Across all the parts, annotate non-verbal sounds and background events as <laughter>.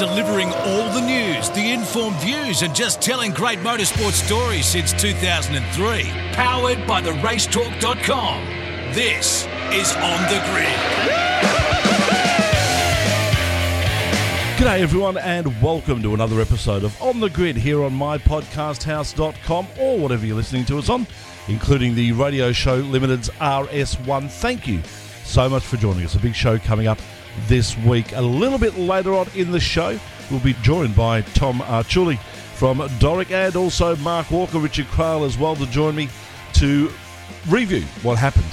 delivering all the news, the informed views, and just telling great motorsport stories since 2003. Powered by the racetalk.com. This is On the Grid. G'day, everyone, and welcome to another episode of On the Grid here on mypodcasthouse.com or whatever you're listening to us on, including the radio show Limited's RS1. Thank you so much for joining us. A big show coming up this week. A little bit later on in the show, we'll be joined by Tom Arciuli from Doric and also Mark Walker, Richard Craill as well to join me to review what happened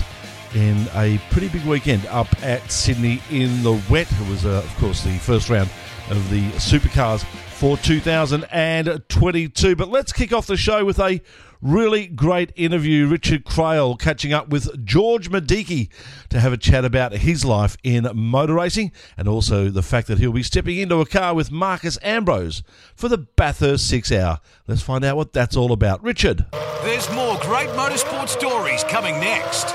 in a pretty big weekend up at Sydney in the wet. It was, uh, of course, the first round of the supercars for 2022. But let's kick off the show with a really great interview. Richard Craill catching up with George Miedecke to have a chat about his life in motor racing and also the fact that he'll be stepping into a car with Marcos Ambrose for the Bathurst Six Hour. Let's find out what that's all about. Richard. There's more great motorsport stories coming next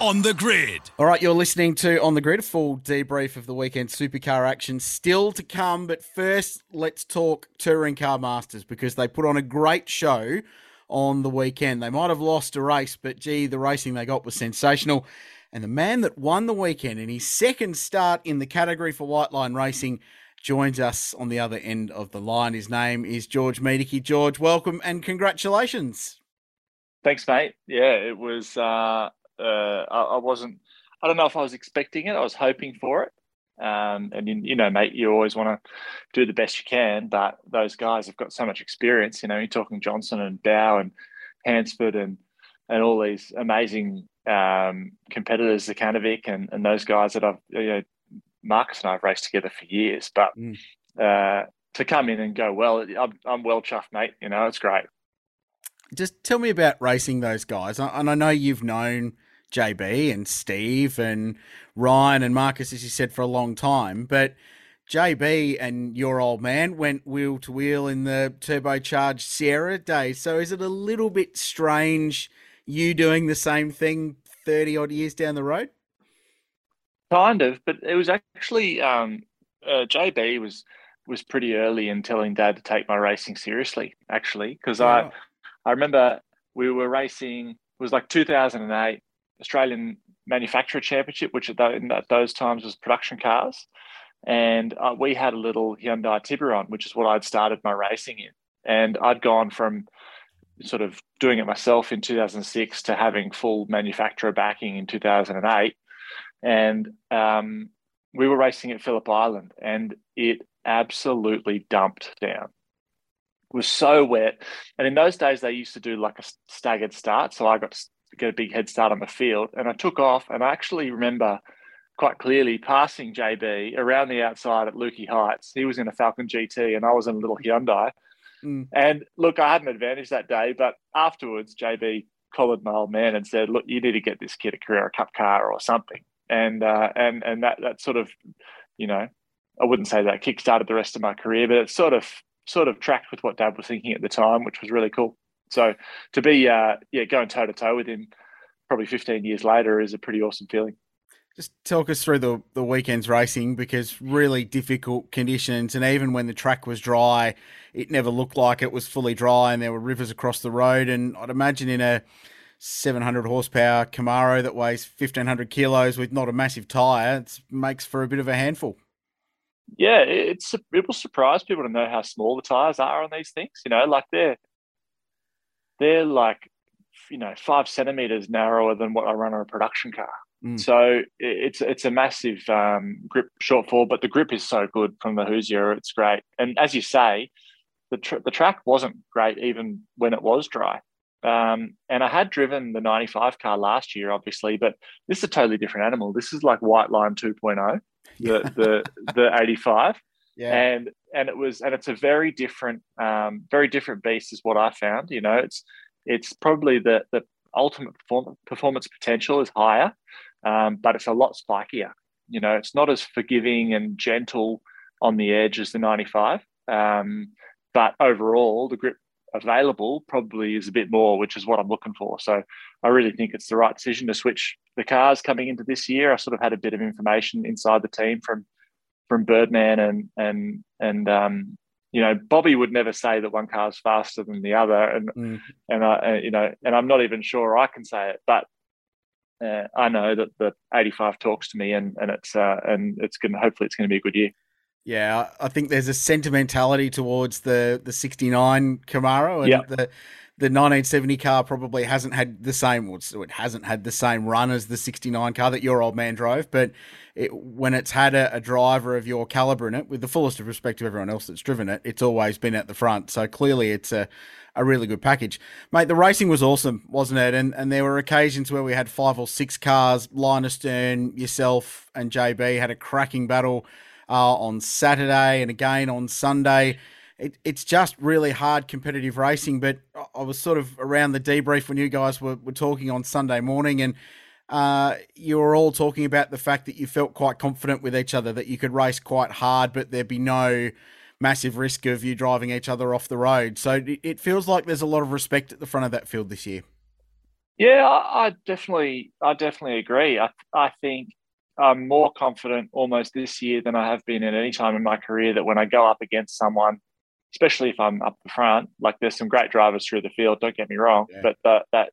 on the grid. All right, you're listening to On the Grid, a full debrief of the weekend supercar action still to come. But first, let's talk Touring Car Masters because they put on a great show on the weekend. They might have lost a race, but gee, the racing they got was sensational. And the man that won the weekend in his second start in the category for White Line Racing joins us on the other end of the line. His name is George Miedecke. George, welcome and congratulations. Thanks, mate. Yeah, it was. Uh, uh, I, I, wasn't. I don't know if I was expecting it. I was hoping for it. Um, and you, you know, mate, you always want to do the best you can, but those guys have got so much experience. You know, you're talking Johnson and Dow and Hansford and and all these amazing um, competitors, the Canovic and, and those guys that I've, you know, Marcos and I have raced together for years. But mm. uh, to come in and go well, I'm, I'm well chuffed, mate. You know, it's great. Just tell me about racing those guys. And I know you've known JB and Steve and Ryan and Marcus, as you said, for a long time. But JB and your old man went wheel to wheel in the turbocharged Sierra day. So is it a little bit strange you doing the same thing 30 odd years down the road? Kind of, but it was actually um, uh, JB was was pretty early in telling Dad to take my racing seriously. Actually, because I. I remember we were racing. It was like 2008. Australian Manufacturer Championship, which at those times was production cars. And uh, we had a little Hyundai Tiburon, which is what I'd started my racing in. And I'd gone from sort of doing it myself in 2006 to having full manufacturer backing in 2008. And um, we were racing at Phillip Island and it absolutely dumped down. It was so wet. And in those days, they used to do like a staggered start. So I got get a big head start on the field. And I took off, and I actually remember quite clearly passing JB around the outside at Lukey Heights. He was in a Falcon GT, and I was in a little Hyundai. Mm. And look, I had an advantage that day, but afterwards, JB collared my old man and said, "Look, you need to get this kid a Carrera Cup car or something." And uh, and and that that sort of, you know, I wouldn't say that kickstarted the rest of my career, but it sort of sort of tracked with what Dad was thinking at the time, which was really cool. So to be uh, yeah going toe to toe with him probably 15 years later is a pretty awesome feeling. Just talk us through the, the weekend's racing because really difficult conditions. And even when the track was dry, it never looked like it was fully dry and there were rivers across the road. And I'd imagine in a 700 horsepower Camaro that weighs 1500 kilos with not a massive tyre, it makes for a bit of a handful. Yeah, it's it will surprise people to know how small the tires are on these things. You know, like they're they're like you know five centimeters narrower than what I run on a production car. Mm. So it's it's a massive um, grip shortfall, but the grip is so good from the Hoosier. It's great, and as you say, the tr- the track wasn't great even when it was dry. Um, and I had driven the 95 car last year, obviously, but this is a totally different animal. This is like White Line 2.0, the the the 85. Yeah. And and it was and it's a very different um, very different beast is what I found. You know, it's it's probably the the ultimate perform- performance potential is higher, um, but it's a lot spikier. You know, it's not as forgiving and gentle on the edge as the 95. Um, but overall, the grip available probably is a bit more, which is what I'm looking for. So I really think it's the right decision to switch the cars coming into this year. I sort of had a bit of information inside the team from from Birdman and and and um, you know Bobby would never say that one car is faster than the other, and mm. and I you know and I'm not even sure I can say it, but uh, I know that the 85 talks to me, and and it's uh, and it's going hopefully it's going to be a good year. Yeah, I think there's a sentimentality towards the the 69 Camaro and yep. the the 1970 car probably hasn't had the same, well, it hasn't had the same run as the 69 car that your old man drove. But it, when it's had a, a, driver of your caliber in it, with the fullest of respect to everyone else that's driven it, it's always been at the front. So clearly, it's a, a really good package, mate. The racing was awesome, wasn't it? And and there were occasions where we had five or six cars. Linus Stern, yourself, and JB had a cracking battle uh, on Saturday, and again on Sunday it, it's just really hard competitive racing. But I was sort of around the debrief when you guys were, were talking on Sunday morning, and uh, you were all talking about the fact that you felt quite confident with each other, that you could race quite hard, but there'd be no massive risk of you driving each other off the road. So it feels like there's a lot of respect at the front of that field this year. Yeah, I, I definitely, I definitely agree. I, I think I'm more confident almost this year than I have been at any time in my career that when I go up against someone especially if I'm up the front. Like there's some great drivers through the field. Don't get me wrong, yeah. but the, that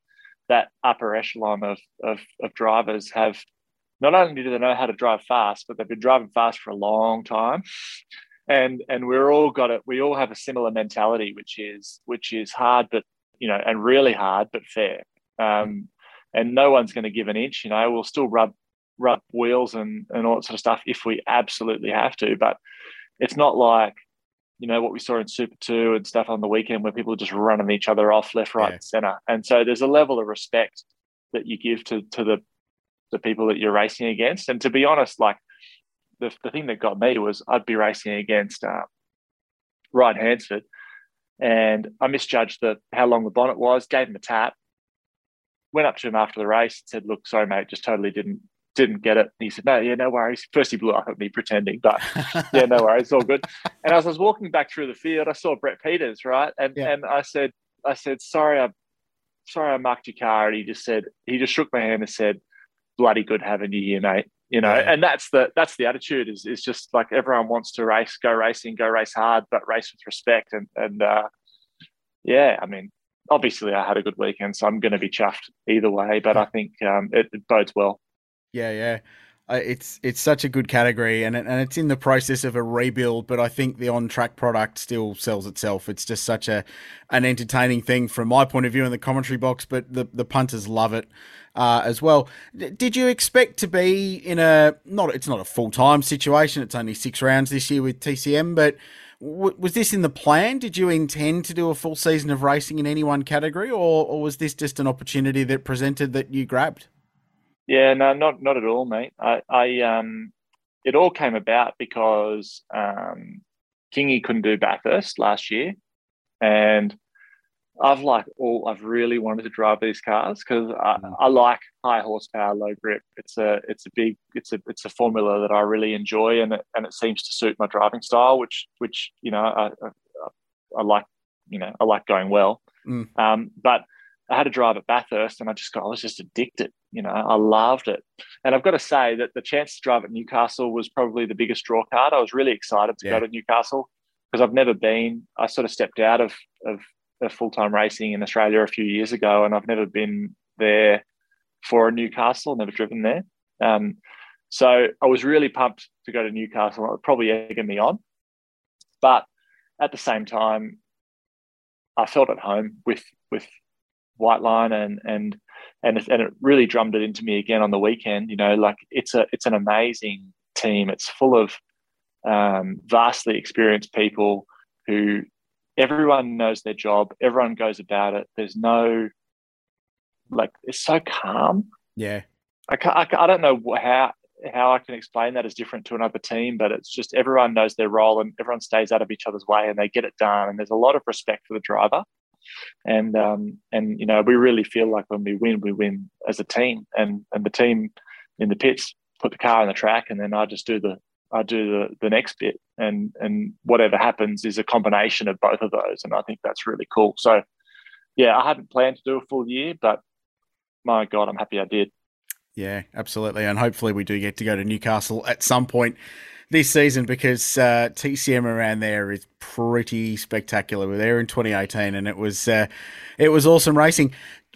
that upper echelon of, of of drivers have not only do they know how to drive fast, but they've been driving fast for a long time. And and we're all got it. We all have a similar mentality, which is which is hard, but you know, and really hard, but fair. Um, and no one's going to give an inch. You know, we'll still rub rub wheels and and all that sort of stuff if we absolutely have to. But it's not like you know, what we saw in Super 2 and stuff on the weekend where people are just running each other off left, right, yeah. and center. And so there's a level of respect that you give to to the the people that you're racing against. And to be honest, like the, the thing that got me was I'd be racing against uh, Ryan Hansford and I misjudged the how long the bonnet was, gave him a tap, went up to him after the race and said, Look, sorry, mate, just totally didn't didn't get it. And he said, no, yeah, no worries. First he blew up at me pretending, but yeah, no worries, all good. And as I was walking back through the field, I saw Brett Peters, right? And yeah. and I said, I said, sorry, I sorry I marked your car. And he just said, he just shook my hand and said, bloody good having you here, mate. You know, yeah. and that's the that's the attitude is is just like everyone wants to race, go racing, go race hard, but race with respect. And and uh, yeah, I mean, obviously I had a good weekend, so I'm going to be chuffed either way. But I think um, it, it bodes well. Yeah, yeah. It's it's such a good category, and it, and it's in the process of a rebuild. But I think the on track product still sells itself. It's just such a an entertaining thing from my point of view in the commentary box. But the the punters love it uh, as well. D- did you expect to be in a not? It's not a full time situation. It's only six rounds this year with TCM, but. was this in the plan? Did you intend to do a full season of racing in any one category, or, or was this just an opportunity that presented that you grabbed? Yeah, no, not not at all, mate. I, I um, it all came about because um, Kingy couldn't do Bathurst last year, and I've like all I've really wanted to drive these cars because I, mm. I, like high horsepower, low grip. It's a it's a big it's a it's a formula that I really enjoy, and it, and it seems to suit my driving style, which which you know I I, I like you know I like going well. Mm. Um, but I had to drive at Bathurst, and I just got I was just addicted. You know, I loved it. And I've got to say that the chance to drive at Newcastle was probably the biggest draw card. I was really excited to yeah. go to Newcastle because I've never been. I sort of stepped out of, of, of full time racing in Australia a few years ago, and I've never been there for a Newcastle, never driven there. Um, so I was really pumped to go to Newcastle. It was probably egging me on. But at the same time, I felt at home with with White Line and and and it, and it really drummed it into me again on the weekend. You know, like it's a it's an amazing team. It's full of um, vastly experienced people who everyone knows their job. Everyone goes about it. There's no like it's so calm. Yeah, I can't, I, I don't know how how I can explain that as different to another team, but it's just everyone knows their role and everyone stays out of each other's way and they get it done. And there's a lot of respect for the driver and um, and you know we really feel like when we win, we win as a team, and and the team in the pits put the car on the track, and then I just do the I do the the next bit, and and whatever happens is a combination of both of those, and I think that's really cool. So yeah, I hadn't planned to do a full year, but my God, I'm happy I did. Yeah, absolutely, and hopefully we do get to go to Newcastle at some point this season because uh, TCM around there is pretty spectacular. We are there in 2018, and it was uh, it was awesome racing.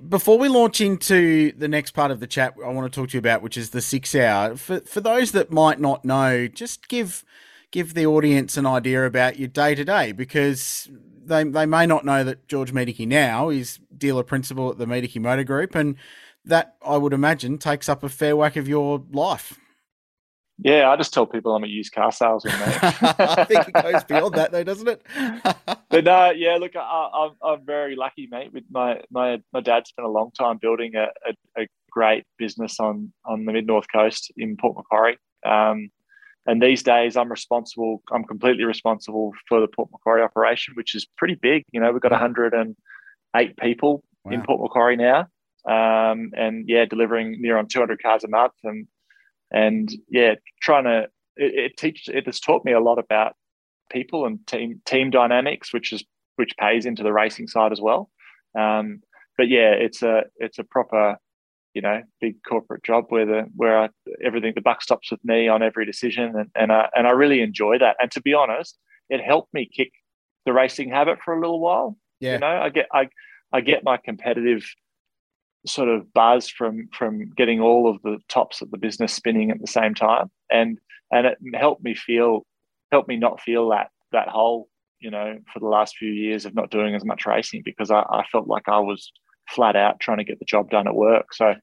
Before we launch into the next part of the chat, I want to talk to you about, which is the six hour. For for those that might not know, just give give the audience an idea about your day to day because they they may not know that George Miedecke now is dealer principal at the Miedecke Motor Group, and that I would imagine takes up a fair whack of your life. Yeah, I just tell people I'm a used car salesman. <laughs> I think it goes beyond that, though, doesn't it? <laughs> but no, yeah. Look, I, am I'm, I'm very lucky, mate. With my my my dad spent a long time building a, a, a great business on on the mid north coast in Port Macquarie. Um, and these days, I'm responsible. I'm completely responsible for the Port Macquarie operation, which is pretty big. You know, we've got 108 people wow. in Port Macquarie now, um, and yeah, delivering near on 200 cars a month, and and yeah, trying to it, it teaches it has taught me a lot about people and team team dynamics, which is which pays into the racing side as well. Um, but yeah, it's a it's a proper you know big corporate job where the where I, everything the buck stops with me on every decision and and I, and I really enjoy that. And to be honest, it helped me kick the racing habit for a little while. Yeah. You know, I get I I get my competitive sort of buzz from from getting all of the tops of the business spinning at the same time and and it helped me feel helped me not feel that that hole you know for the last few years of not doing as much racing because I, I felt like I was flat out trying to get the job done at work so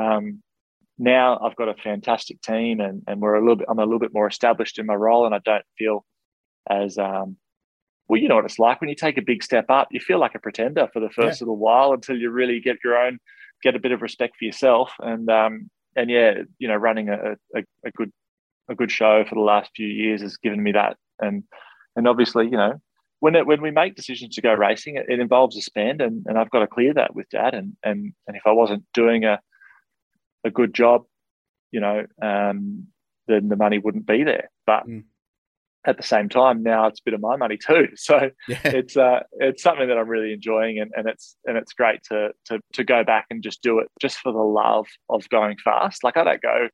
um, now I've got a fantastic team and and we're a little bit I'm a little bit more established in my role and I don't feel as um, well, you know what it's like when you take a big step up. You feel like a pretender for the first yeah. little while until you really get your own, get a bit of respect for yourself. And um, and yeah, you know, running a, a, a good a good show for the last few years has given me that. And and obviously, you know, when it, when we make decisions to go racing, it, it, involves a spend, and, and I've got to clear that with Dad. And and and if I wasn't doing a a good job, you know, um, then the money wouldn't be there. But mm at the same time now it's a bit of my money too. <laughs> So yeah. it's uh it's something that i'm really enjoying and, and it's and it's great to to to go back and just do it just for the love of going fast. Like i don't go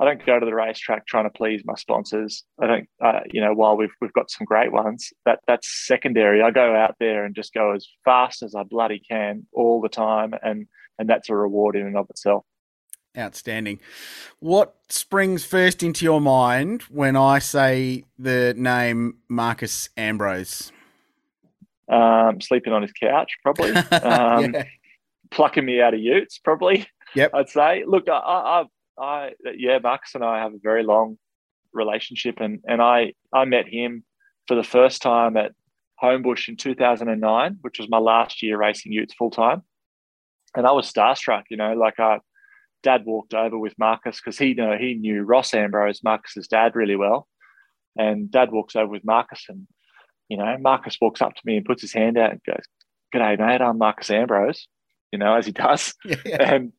i don't go to the racetrack trying to please my sponsors. I don't uh, you know while we've we've got some great ones that that's secondary. I go out there and just go as fast as i bloody can all the time and and that's a reward in and of itself Outstanding. What springs first into your mind when I say the name Marcos Ambrose? Um, sleeping on his couch, probably. <laughs> Um, yeah. Plucking me out of utes, probably. Yep. I'd say. Look, I, I, I, yeah, Marcos and I have a very long relationship, and and I I met him for the first time at Homebush in 2009, which was my last year racing utes full time, and I was starstruck. You know, like I dad walked over with Marcos because he you know he knew Ross Ambrose, Marcos's dad, really well. And dad walks over with Marcos and you know, Marcos walks up to me and puts his hand out and goes, G'day, mate, I'm Marcos Ambrose, you know, as he does. <laughs> Yeah, yeah. And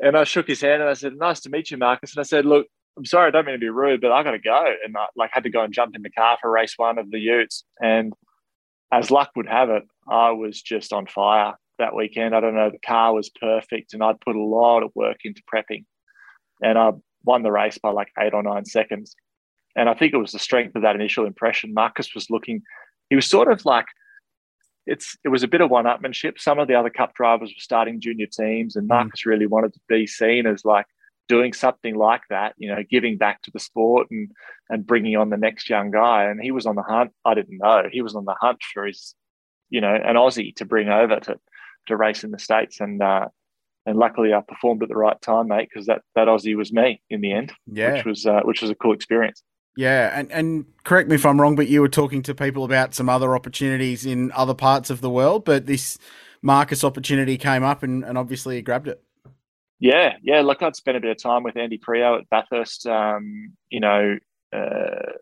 and I shook his hand and I said, Nice to meet you, Marcos. And I said, Look, I'm sorry, I don't mean to be rude, but I gotta go. And I like had to go and jump in the car for race one of the Utes. And as luck would have it, I was just on fire that weekend. I don't know, the car was perfect and I'd put a lot of work into prepping. And I won the race by like eight or nine seconds. And I think it was the strength of that initial impression. Marcos was looking, he was sort of like, it's it was a bit of one upmanship. Some of the other cup drivers were starting junior teams, and Marcos mm. really wanted to be seen as like doing something like that, you know, giving back to the sport and and bringing on the next young guy. And he was on the hunt. I didn't know he was on the hunt for his, you know, an Aussie to bring over to to race in the states, and uh, and luckily I performed at the right time, mate, because that that Aussie was me in the end, yeah. which was uh, which was a cool experience. Yeah, and and correct me if I'm wrong, but you were talking to people about some other opportunities in other parts of the world, but this Marcos opportunity came up, and, and obviously you grabbed it. Yeah, yeah. Look, I'd spent a bit of time with Andy Priaulx at Bathurst. Um, you know, uh,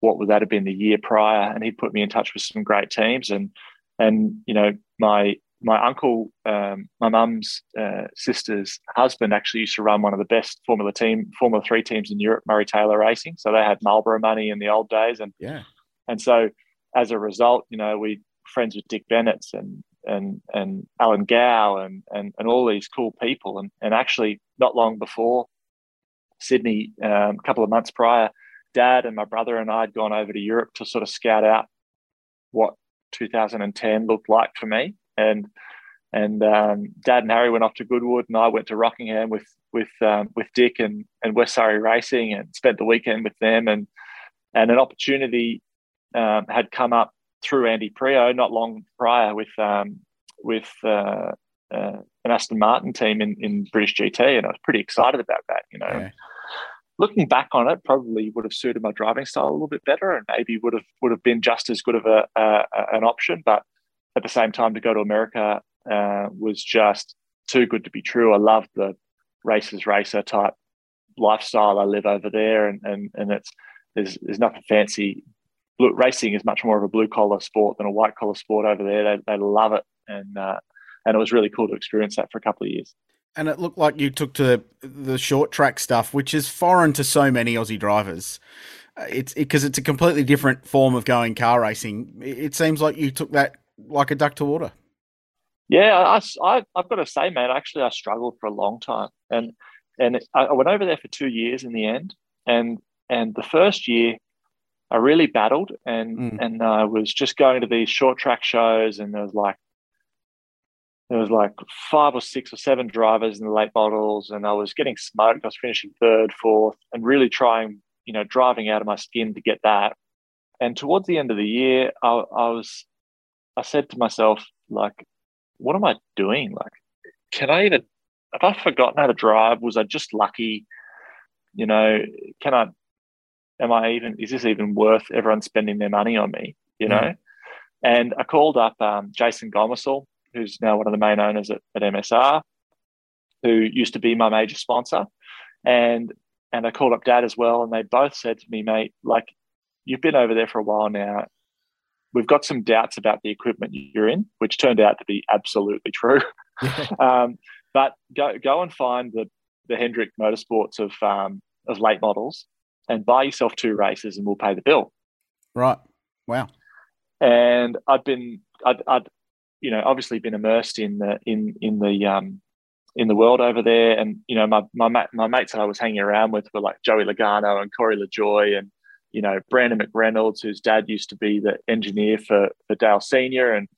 what would that have been the year prior? And he put me in touch with some great teams, and and you know, my my uncle, um, my mum's uh, sister's husband actually used to run one of the best Formula team, Formula Three teams in Europe, Murray Taylor Racing. So they had Marlboro money in the old days, and yeah, and so as a result, you know, we friends with Dick Bennett and and and Alan Gow and and and all these cool people, and and actually not long before Sydney, um, a couple of months prior, dad and my brother and I had gone over to Europe to sort of scout out what 2010 looked like for me, and and um, Dad and Harry went off to Goodwood, and I went to Rockingham with with um, with Dick and and West Surrey Racing, and spent the weekend with them, and and an opportunity um, had come up through Andy Priaulx not long prior with um, with uh, uh, an Aston Martin team in, in British GT, and I was pretty excited about that. You know, yeah. looking back on it, probably would have suited my driving style a little bit better, and maybe would have would have been just as good of a, a an option. But at the same time, to go to America uh, was just too good to be true. I loved the races racer type lifestyle I live over there, and and and it's there's there's nothing fancy. Blue, racing is much more of a blue collar sport than a white collar sport over there. They they love it, and uh, and it was really cool to experience that for a couple of years. And it looked like you took to the short track stuff, which is foreign to so many Aussie drivers. Uh, it's because it, it's a completely different form of going car racing. It seems like you took that like a duck to water. Yeah, I, I, have got to say, man, actually, I struggled for a long time, and and I went over there for two years in the end, and and the first year, I really battled, and mm. and I was just going to these short track shows, and there was like there was like five or six or seven drivers in the late models, and I was getting smoked. I was finishing third, fourth, and really trying, you know, driving out of my skin to get that. And towards the end of the year, I, I was, I said to myself, like, what am I doing? Like, can I even, have I forgotten how to drive? Was I just lucky? You know, can I, am I even, is this even worth everyone spending their money on me? You know? Mm. And I called up um, Jason Gomersall, who's now one of the main owners at, at MSR, who used to be my major sponsor. And and I called up dad as well, and they both said to me, mate, like you've been over there for a while now we've got some doubts about the equipment you're in, which turned out to be absolutely true. <laughs> um, but go go and find the the Hendrick Motorsports of um, of late models and buy yourself two races, and we'll pay the bill. Right. Wow. And I'd been I'd, I'd you know obviously been immersed in the in in the um in the world over there, and you know my my my mates that I was hanging around with were like Joey Logano and Corey LaJoie and you know, Brandon McReynolds, whose dad used to be the engineer for, for Dale Senior, and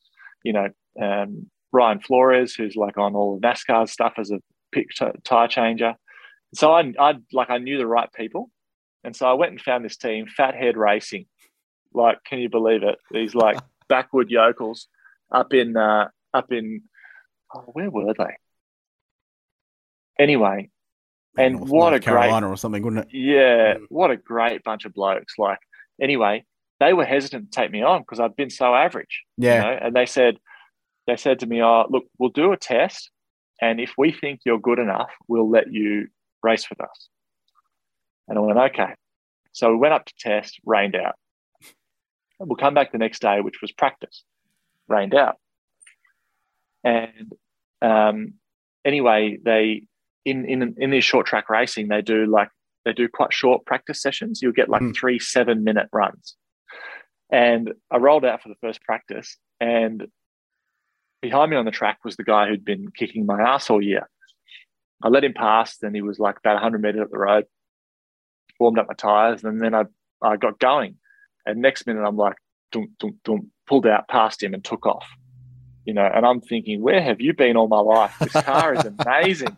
you know, um, Ryan Flores, who's like on all of NASCAR stuff as a pick t- tire changer. So I, I like I knew the right people, and so I went and found this team, Fathead Racing. Like, can you believe it? These like <laughs> backward yokels up in uh, up in oh, where were they? Anyway, and North, what North a Carolina great or something, wouldn't it? Yeah, what a great bunch of blokes. Like, anyway, they were hesitant to take me on because I'd been so average. Yeah, you know? and they said, they said to me, "Oh, look, we'll do a test, and if we think you're good enough, we'll let you race with us." And I went, "Okay." So we went up to test, rained out. We'll come back the next day, which was practice, rained out. And um, anyway, they in in in this short track racing, they do like they do quite short practice sessions. You'll get like mm. three seven minute runs. And I rolled out for the first practice, and behind me on the track was the guy who'd been kicking my ass all year. I let him pass, and he was like about 100 meters up the road, warmed up my tires, and then I, I got going. And next minute, I'm like, dum, dum, dum, pulled out past him and took off. You know, and I'm thinking, where have you been all my life? This car is <laughs> amazing.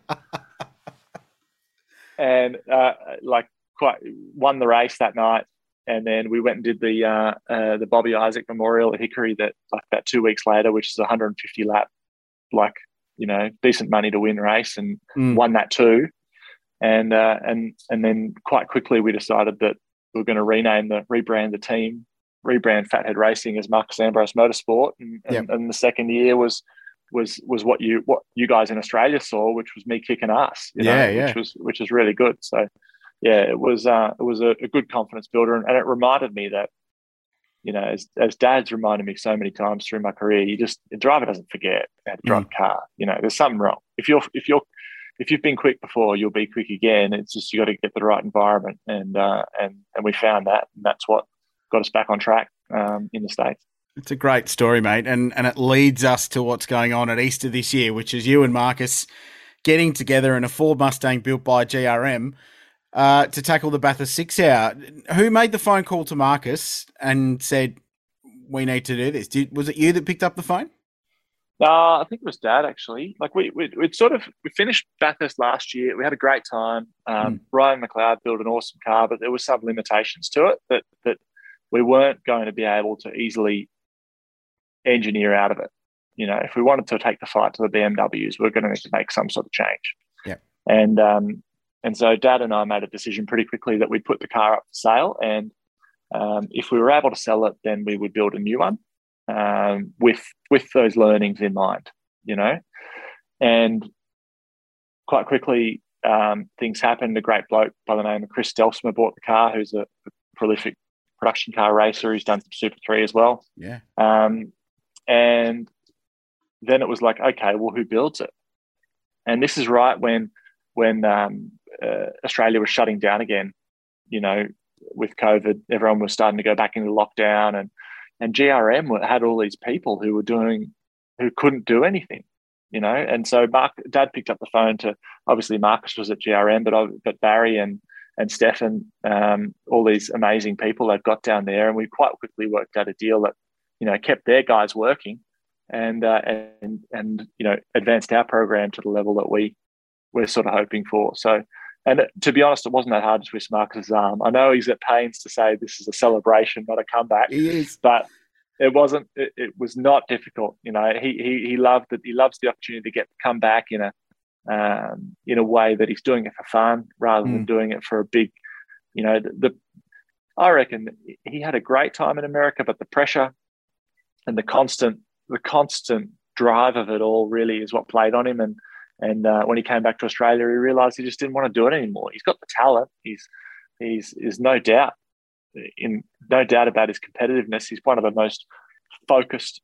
And uh, like quite won the race that night. And then we went and did the uh, uh, the Bobby Isaac Memorial at Hickory that like about two weeks later, which is a 150 lap, like you know, decent money to win race, and mm. won that too. And uh, and and then quite quickly we decided that we were going to rename the rebrand the team, rebrand Fathead Racing as Marcos Ambrose Motorsport, and, yep. and, and the second year was was was what you what you guys in Australia saw, which was me kicking ass. yeah, know, yeah. Which was which is really good. So yeah, it was uh, it was a, a good confidence builder, and, and, it reminded me that you know, as as Dad's reminded me so many times through my career, you just the driver doesn't forget how to drive mm. a car. You know, there's something wrong. If you're if you're if you've been quick before, you'll be quick again. It's just you got to get the right environment, and uh, and and we found that, and that's what got us back on track um, in the states. It's a great story, mate, and and it leads us to what's going on at Easter this year, which is you and Marcos getting together in a Ford Mustang built by GRM. uh, to tackle the Bathurst six hour. Who made the phone call to Marcos and said, "We need to do this"? Did, was it you that picked up the phone? Uh, I think it was Dad actually. Like we we we sort of we finished Bathurst last year. We had a great time. Um, mm. Ryan McLeod built an awesome car, but there were some limitations to it that that we weren't going to be able to easily engineer out of it. You know, if we wanted to take the fight to the BMWs, we are going to need to make some sort of change. Yeah. And um, and so Dad and I made a decision pretty quickly that we'd put the car up for sale, and um, if we were able to sell it, then we would build a new one um, with with those learnings in mind. You know, and quite quickly um, things happened. A great bloke by the name of Chris Delsmer bought the car, who's a, prolific production car racer. He's done some Super Three as well. Yeah. Um, and then it was like, okay, well, who builds it? And this is right when when um, uh, Australia was shutting down again. You know, with COVID, everyone was starting to go back into lockdown, and and GRM had all these people who were doing who couldn't do anything. You know, and so Mark, Dad picked up the phone to obviously Marcos was at GRM, but but Barry and and Stefan, um, all these amazing people they've got down there, and we quite quickly worked out a deal that you know kept their guys working, and uh, and and you know advanced our program to the level that we we're sort of hoping for. So, and to be honest, it wasn't that hard to twist Marcos's arm. I know he's at pains to say this is a celebration, not a comeback. He is, but it wasn't. It, it was not difficult. You know, he he he loved that. He loves the opportunity to get to come back in a um, in a way that he's doing it for fun rather mm. than doing it for a big, you know, the, the, I reckon he had a great time in America, but the pressure and the constant, the constant drive of it all really is what played on him. And and uh, when he came back to Australia, he realised he just didn't want to do it anymore. He's got the talent. He's he's is no doubt in no doubt about his competitiveness. He's one of the most focused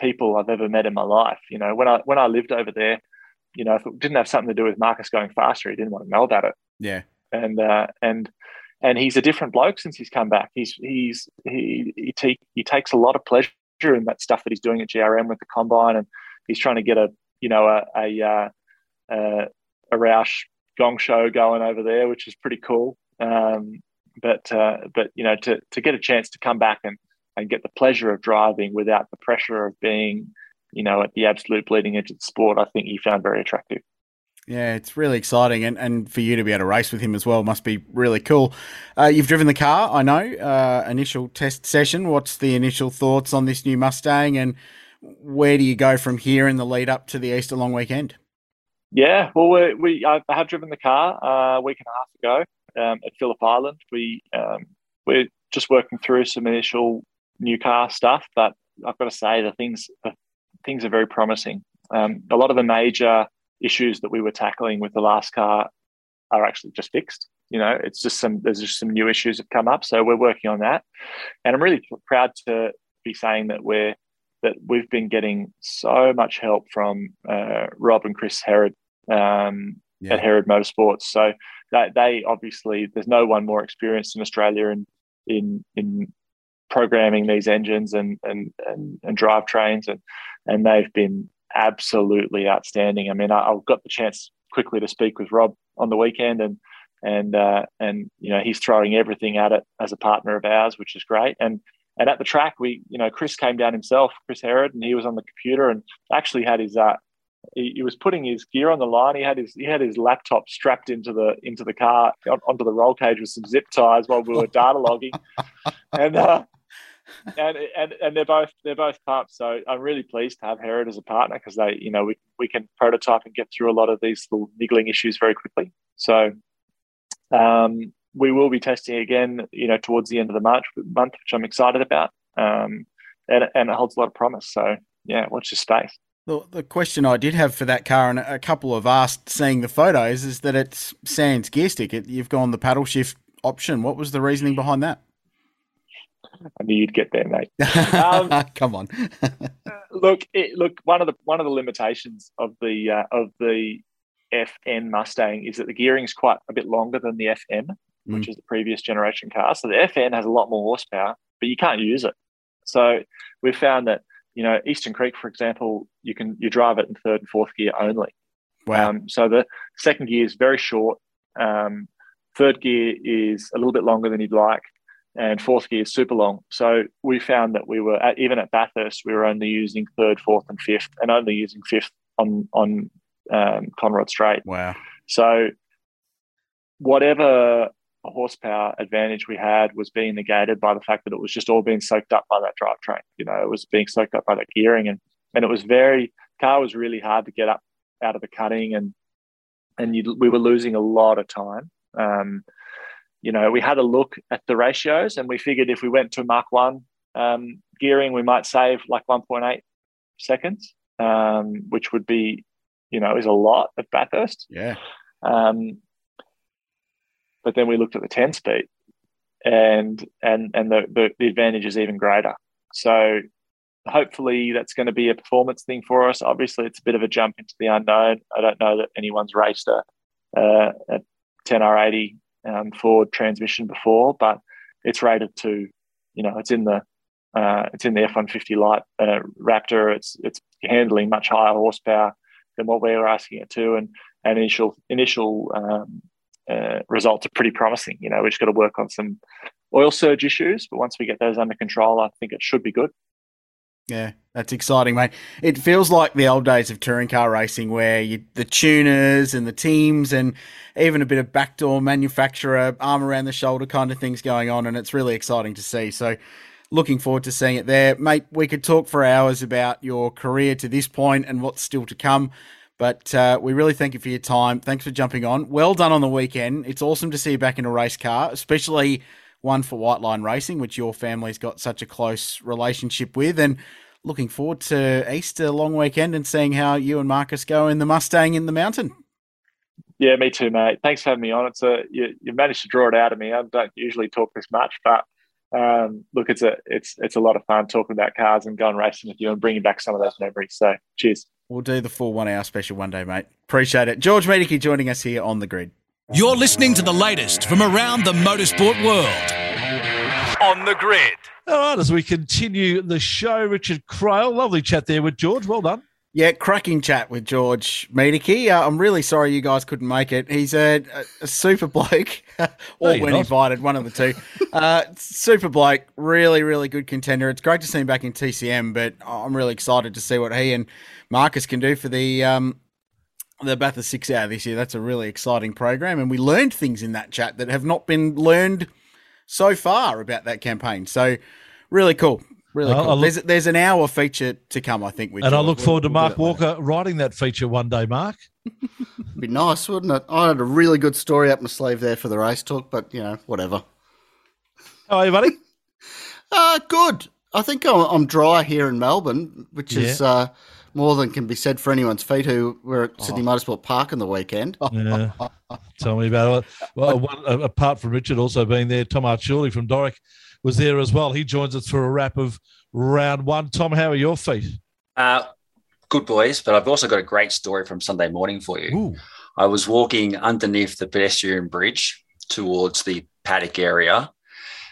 people I've ever met in my life. You know, when I when I lived over there, you know, if it didn't have something to do with Marcos going faster, he didn't want to know about it. Yeah. And uh, and and he's a different bloke since he's come back. He's he's he he, he takes a lot of pleasure in that stuff that he's doing at GRM with the combine, and he's trying to get a you know a a uh, a, a Roush gong show going over there, which is pretty cool. Um, but uh, but you know to to get a chance to come back and and get the pleasure of driving without the pressure of being you know, at the absolute bleeding edge of the sport, I think he found very attractive. Yeah, it's really exciting, and, and for you to be able to race with him as well must be really cool. Uh, you've driven the car, I know. Uh, initial test session. What's the initial thoughts on this new Mustang, and where do you go from here in the lead up to the Easter long weekend? Yeah, well, we, we I have driven the car uh, a week and a half ago um, at Phillip Island. We um, we're just working through some initial new car stuff, but I've got to say the things the things are very promising. Um, a lot of the major issues that we were tackling with the last car are actually just fixed. You know, it's just some there's just some new issues have come up, so we're working on that, and I'm really proud to be saying that we're that we've been getting so much help from uh, Rob and Chris Herrod um, yeah. at Herrod Motorsports. So that they obviously there's no one more experienced in Australia in in in programming these engines and and and, and drive trains and and they've been absolutely outstanding. I mean, I, I got the chance quickly to speak with Rob on the weekend and and uh, and you know he's throwing everything at it as a partner of ours, which is great. And and at the track, we you know Chris came down himself, Chris Herrod, and he was on the computer and actually had his uh, he, was putting his gear on the line. He had his he had his laptop strapped into the into the car on, onto the roll cage with some zip ties while we were data logging, <laughs> and uh, and and and they're both they're both pumped. So I'm really pleased to have Herrod as a partner because they you know we we can prototype and get through a lot of these little niggling issues very quickly. So um, we will be testing again, you know, towards the end of the March month, which I'm excited about, um, and and it holds a lot of promise. So yeah, watch this space. The, the question I did have for that car, and a couple have asked seeing the photos, is that it's sans gear stick. It, you've gone the paddle shift option. What was the reasoning behind that? I knew you'd get there, mate. Um, <laughs> Come on. <laughs> look, it, look. One of the one of the limitations of the uh, of the FN Mustang is that the gearing is quite a bit longer than the FM, mm. which is the previous generation car. So the FN has a lot more horsepower, but you can't use it. So we've found that you know Eastern Creek, for example, you can you drive it in third and fourth gear only. Wow. Um, so the second gear is very short. Um, third gear is a little bit longer than you'd like, and fourth gear is super long. So we found that we were at, even at Bathurst, we were only using third, fourth, and fifth, and only using fifth on on um, Conrod Straight. Wow. So whatever horsepower advantage we had was being negated by the fact that it was just all being soaked up by that drivetrain. You know, it was being soaked up by that gearing, and and it was very car was really hard to get up out of the cutting, and and you, we were losing a lot of time. Um, you know, we had a look at the ratios, and we figured if we went to Mark One um, gearing, we might save like 1.8 seconds, um, which would be, you know, is a lot at Bathurst. Yeah. Um, but then we looked at the 10 speed and and and the, the, the advantage is even greater. So hopefully that's going to be a performance thing for us. Obviously, it's a bit of a jump into the unknown. I don't know that anyone's raced a, uh, a 10R80 um, Ford transmission before, but it's rated to, you know, it's in the uh, it's in the F-150 light uh, Raptor. It's it's handling much higher horsepower than what we were asking it to, and and initial initial um, uh, results are pretty promising. You know, we just got to work on some oil surge issues, but once we get those under control, I think it should be good. Yeah, that's exciting, mate. It feels like the old days of touring car racing where you, the tuners and the teams and even a bit of backdoor manufacturer, arm around the shoulder kind of things going on. And it's really exciting to see. So, looking forward to seeing it there. Mate, we could talk for hours about your career to this point and what's still to come. But uh, we really thank you for your time. Thanks for jumping on. Well done on the weekend. It's awesome to see you back in a race car, especially one for White Line Racing, which your family's got such a close relationship with. And looking forward to Easter long weekend and seeing how you and Marcos go in the Mustang in the mountain. Yeah, me too, mate. Thanks for having me on. It's a you, you managed to draw it out of me. I don't usually talk this much, but um, look, it's a it's it's a lot of fun talking about cars and going racing with you and bringing back some of those memories. So, cheers. We'll do the full one hour special one day, mate. Appreciate it. George Miedecke joining us here on the grid. You're listening to the latest from around the motorsport world. On the grid. All right, as we continue the show, Richard Craill, lovely chat there with George. Well done. Yeah, cracking chat with George Miedecke. Uh, I'm really sorry you guys couldn't make it. He's a, a super bloke, <laughs> or no, when not. invited, one of the two. uh, super bloke, really, really good contender. It's great to see him back in TCM, but I'm really excited to see what he and Marcos can do for the um, the Bathurst Six Hour this year. That's a really exciting program, and we learned things in that chat that have not been learned so far about that campaign. So, really cool. Really cool. Look, there's, there's an hour feature to come, I think. and I look forward we'll, to Mark we'll Walker writing that feature one day, Mark. <laughs> be nice, wouldn't it? I had a really good story up my sleeve there for the race talk, but, you know, whatever. How are you, buddy? <laughs> uh, good. I think I'm, I'm dry here in Melbourne, which yeah. is uh, more than can be said for anyone's feet who were at Sydney oh. Motorsport Park on the weekend. Yeah. Tell me about it. Well, <laughs> one, apart from Richard also being there, Tom Arciuli from Doric was there as well. He joins us for a wrap of round one. Tom, how are your feet? Uh, good boys, but I've also got a great story from Sunday morning for you. Ooh. I was walking underneath the pedestrian bridge towards the paddock area.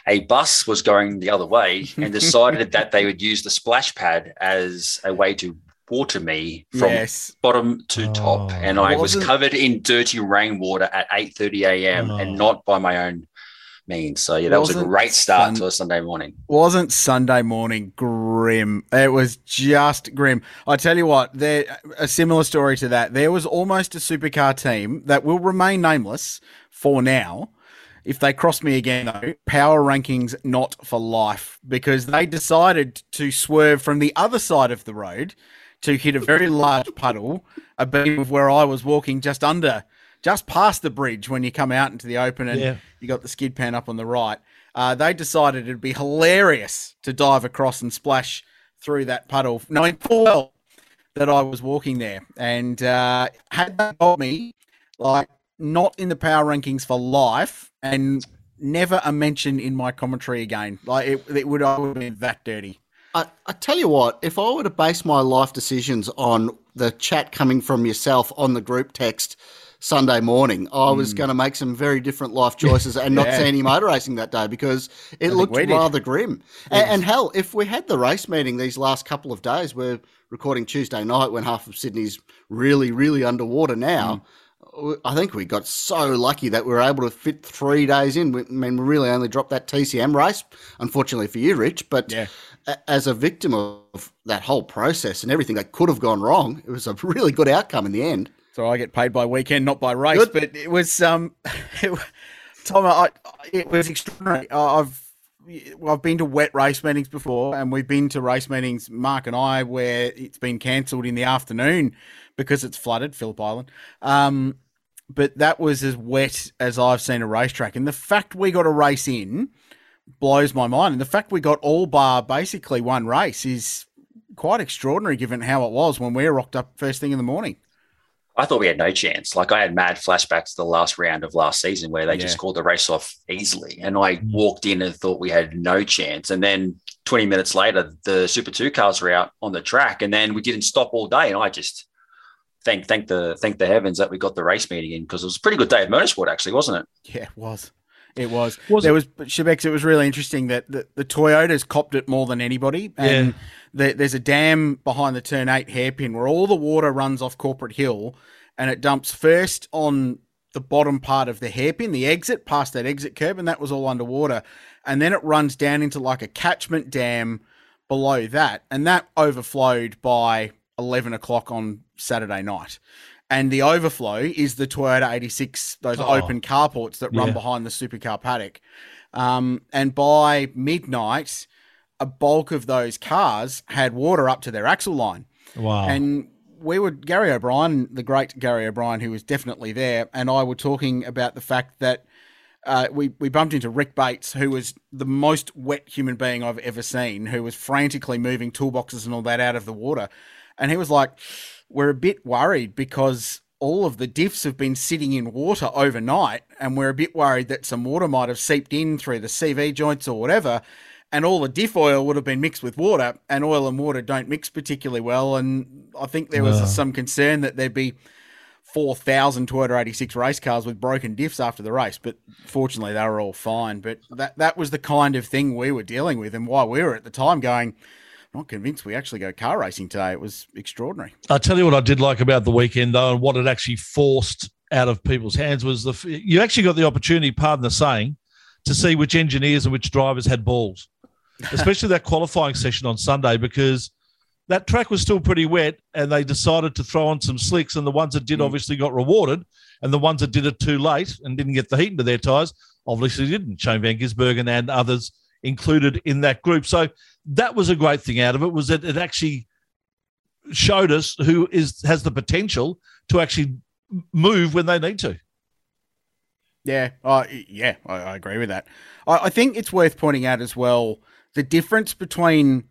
A bus was going the other way and <laughs> decided that they would use the splash pad as a way to water me from yes. bottom to top, oh, and I was covered in dirty rainwater at 8:30 a.m. Oh. and not by my own means. So yeah, that wasn't was a great start sun- to a Sunday morning. Wasn't Sunday morning grim? It was just grim. I tell you what, there a similar story to that. There was almost a supercar team that will remain nameless for now. If they cross me again, though, power rankings not for life because they decided to swerve from the other side of the road to hit a very large puddle, a beam of where I was walking just under just past the bridge when you come out into the open and yeah. you got the skid pan up on the right. Uh, they decided it'd be hilarious to dive across and splash through that puddle, knowing full well that I was walking there. And uh, had they got me, like, not in the power rankings for life and never a mention in my commentary again. Like, it, it would, I would have been that dirty. I, I tell you what, if I were to base my life decisions on the chat coming from yourself on the group text Sunday morning, I was mm. going to make some very different life choices and not <laughs> see any motor racing that day because it I looked rather grim. And, and, hell, if we had the race meeting these last couple of days, we're recording Tuesday night when half of Sydney's really, really underwater now. Mm. I think we got so lucky that we were able to fit three days in. I mean, we really only dropped that TCM race, unfortunately for you, Rich. But yeah. As a victim of that whole process and everything that could have gone wrong, it was a really good outcome in the end. So I get paid by weekend, not by race. Good. But it was, um, <laughs> it, Tom, I, it was extraordinary. I've I've been to wet race meetings before, and we've been to race meetings, Mark and I, where it's been cancelled in the afternoon because it's flooded, Phillip Island. Um, but that was as wet as I've seen a racetrack. And the fact we got a race in blows my mind. And the fact we got all bar basically one race is quite extraordinary given how it was when we were rocked up first thing in the morning. I thought we had no chance. Like I had mad flashbacks to the last round of last season where they yeah. just called the race off easily. And I mm. walked in and thought we had no chance. And then 20 minutes later, the Super 2 cars were out on the track. And then we didn't stop all day. And I just thank thank the thank the heavens that we got the race meeting in because it was a pretty good day of motorsport, actually, wasn't it? Yeah, it was. It was. was there it? was Shebex. It was really interesting that the, the Toyotas copped it more than anybody, and yeah. the, there's a dam behind the turn eight hairpin where all the water runs off Corporate Hill, and it dumps first on the bottom part of the hairpin, the exit past that exit curb, and that was all underwater, and then it runs down into like a catchment dam below that, and that overflowed by 11 o'clock on Saturday night. And the overflow is the Toyota 86, those oh, open carports that run yeah. behind the supercar paddock. Um, and by midnight, a bulk of those cars had water up to their axle line. Wow. And we were, Gary O'Brien, the great Gary O'Brien, who was definitely there, and I were talking about the fact that uh, we, we bumped into Rick Bates, who was the most wet human being I've ever seen, who was frantically moving toolboxes and all that out of the water. And he was like, We're a bit worried because all of the diffs have been sitting in water overnight, and we're a bit worried that some water might have seeped in through the CV joints or whatever. And all the diff oil would have been mixed with water, and oil and water don't mix particularly well. And I think there was some concern that there'd be 4,000 Toyota 86 race cars with broken diffs after the race, but fortunately they were all fine. But that, that was the kind of thing we were dealing with, and why we were at the time going, not convinced we actually go car racing today. It was extraordinary. I'll tell you what I did like about the weekend, though, and what it actually forced out of people's hands was the you actually got the opportunity, pardon the saying, to see which engineers and which drivers had balls, <laughs> especially that qualifying session on Sunday, because that track was still pretty wet and they decided to throw on some slicks, and the ones that did mm. obviously got rewarded, and the ones that did it too late and didn't get the heat into their tyres obviously didn't. Shane Van Gisbergen and others included in that group. So that was a great thing out of it was that it actually showed us who is has the potential to actually move when they need to. Yeah, uh, yeah, I, I agree with that. I, I think it's worth pointing out as well the difference between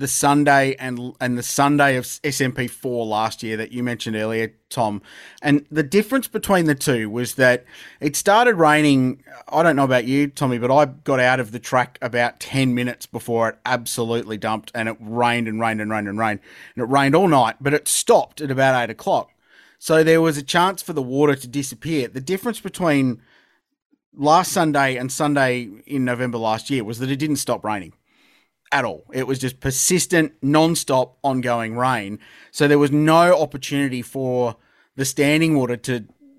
the Sunday and and the Sunday of SMP4 last year that you mentioned earlier, Tom. And the difference between the two was that it started raining. I don't know about you, Tommy, but I got out of the track about 10 minutes before it absolutely dumped and it rained and rained and rained and rained. And it rained all night, but it stopped at about 8 o'clock. So there was a chance for the water to disappear. The difference between last Sunday and Sunday in November last year was that it didn't stop raining at all. It was just persistent, non-stop, ongoing rain. So there was no opportunity for the standing water to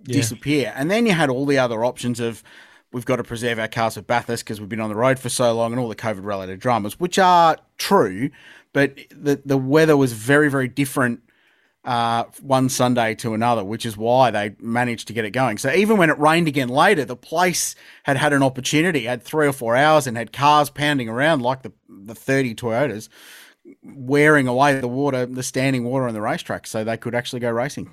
yeah. disappear. And then you had all the other options of we've got to preserve our cars for Bathurst because we've been on the road for so long and all the COVID related dramas, which are true, but the the weather was very, very different uh, one Sunday to another, which is why they managed to get it going. So even when it rained again later, the place had had an opportunity, had three or four hours, and had cars pounding around like the the thirty Toyotas, wearing away the water, the standing water on the racetrack, so they could actually go racing.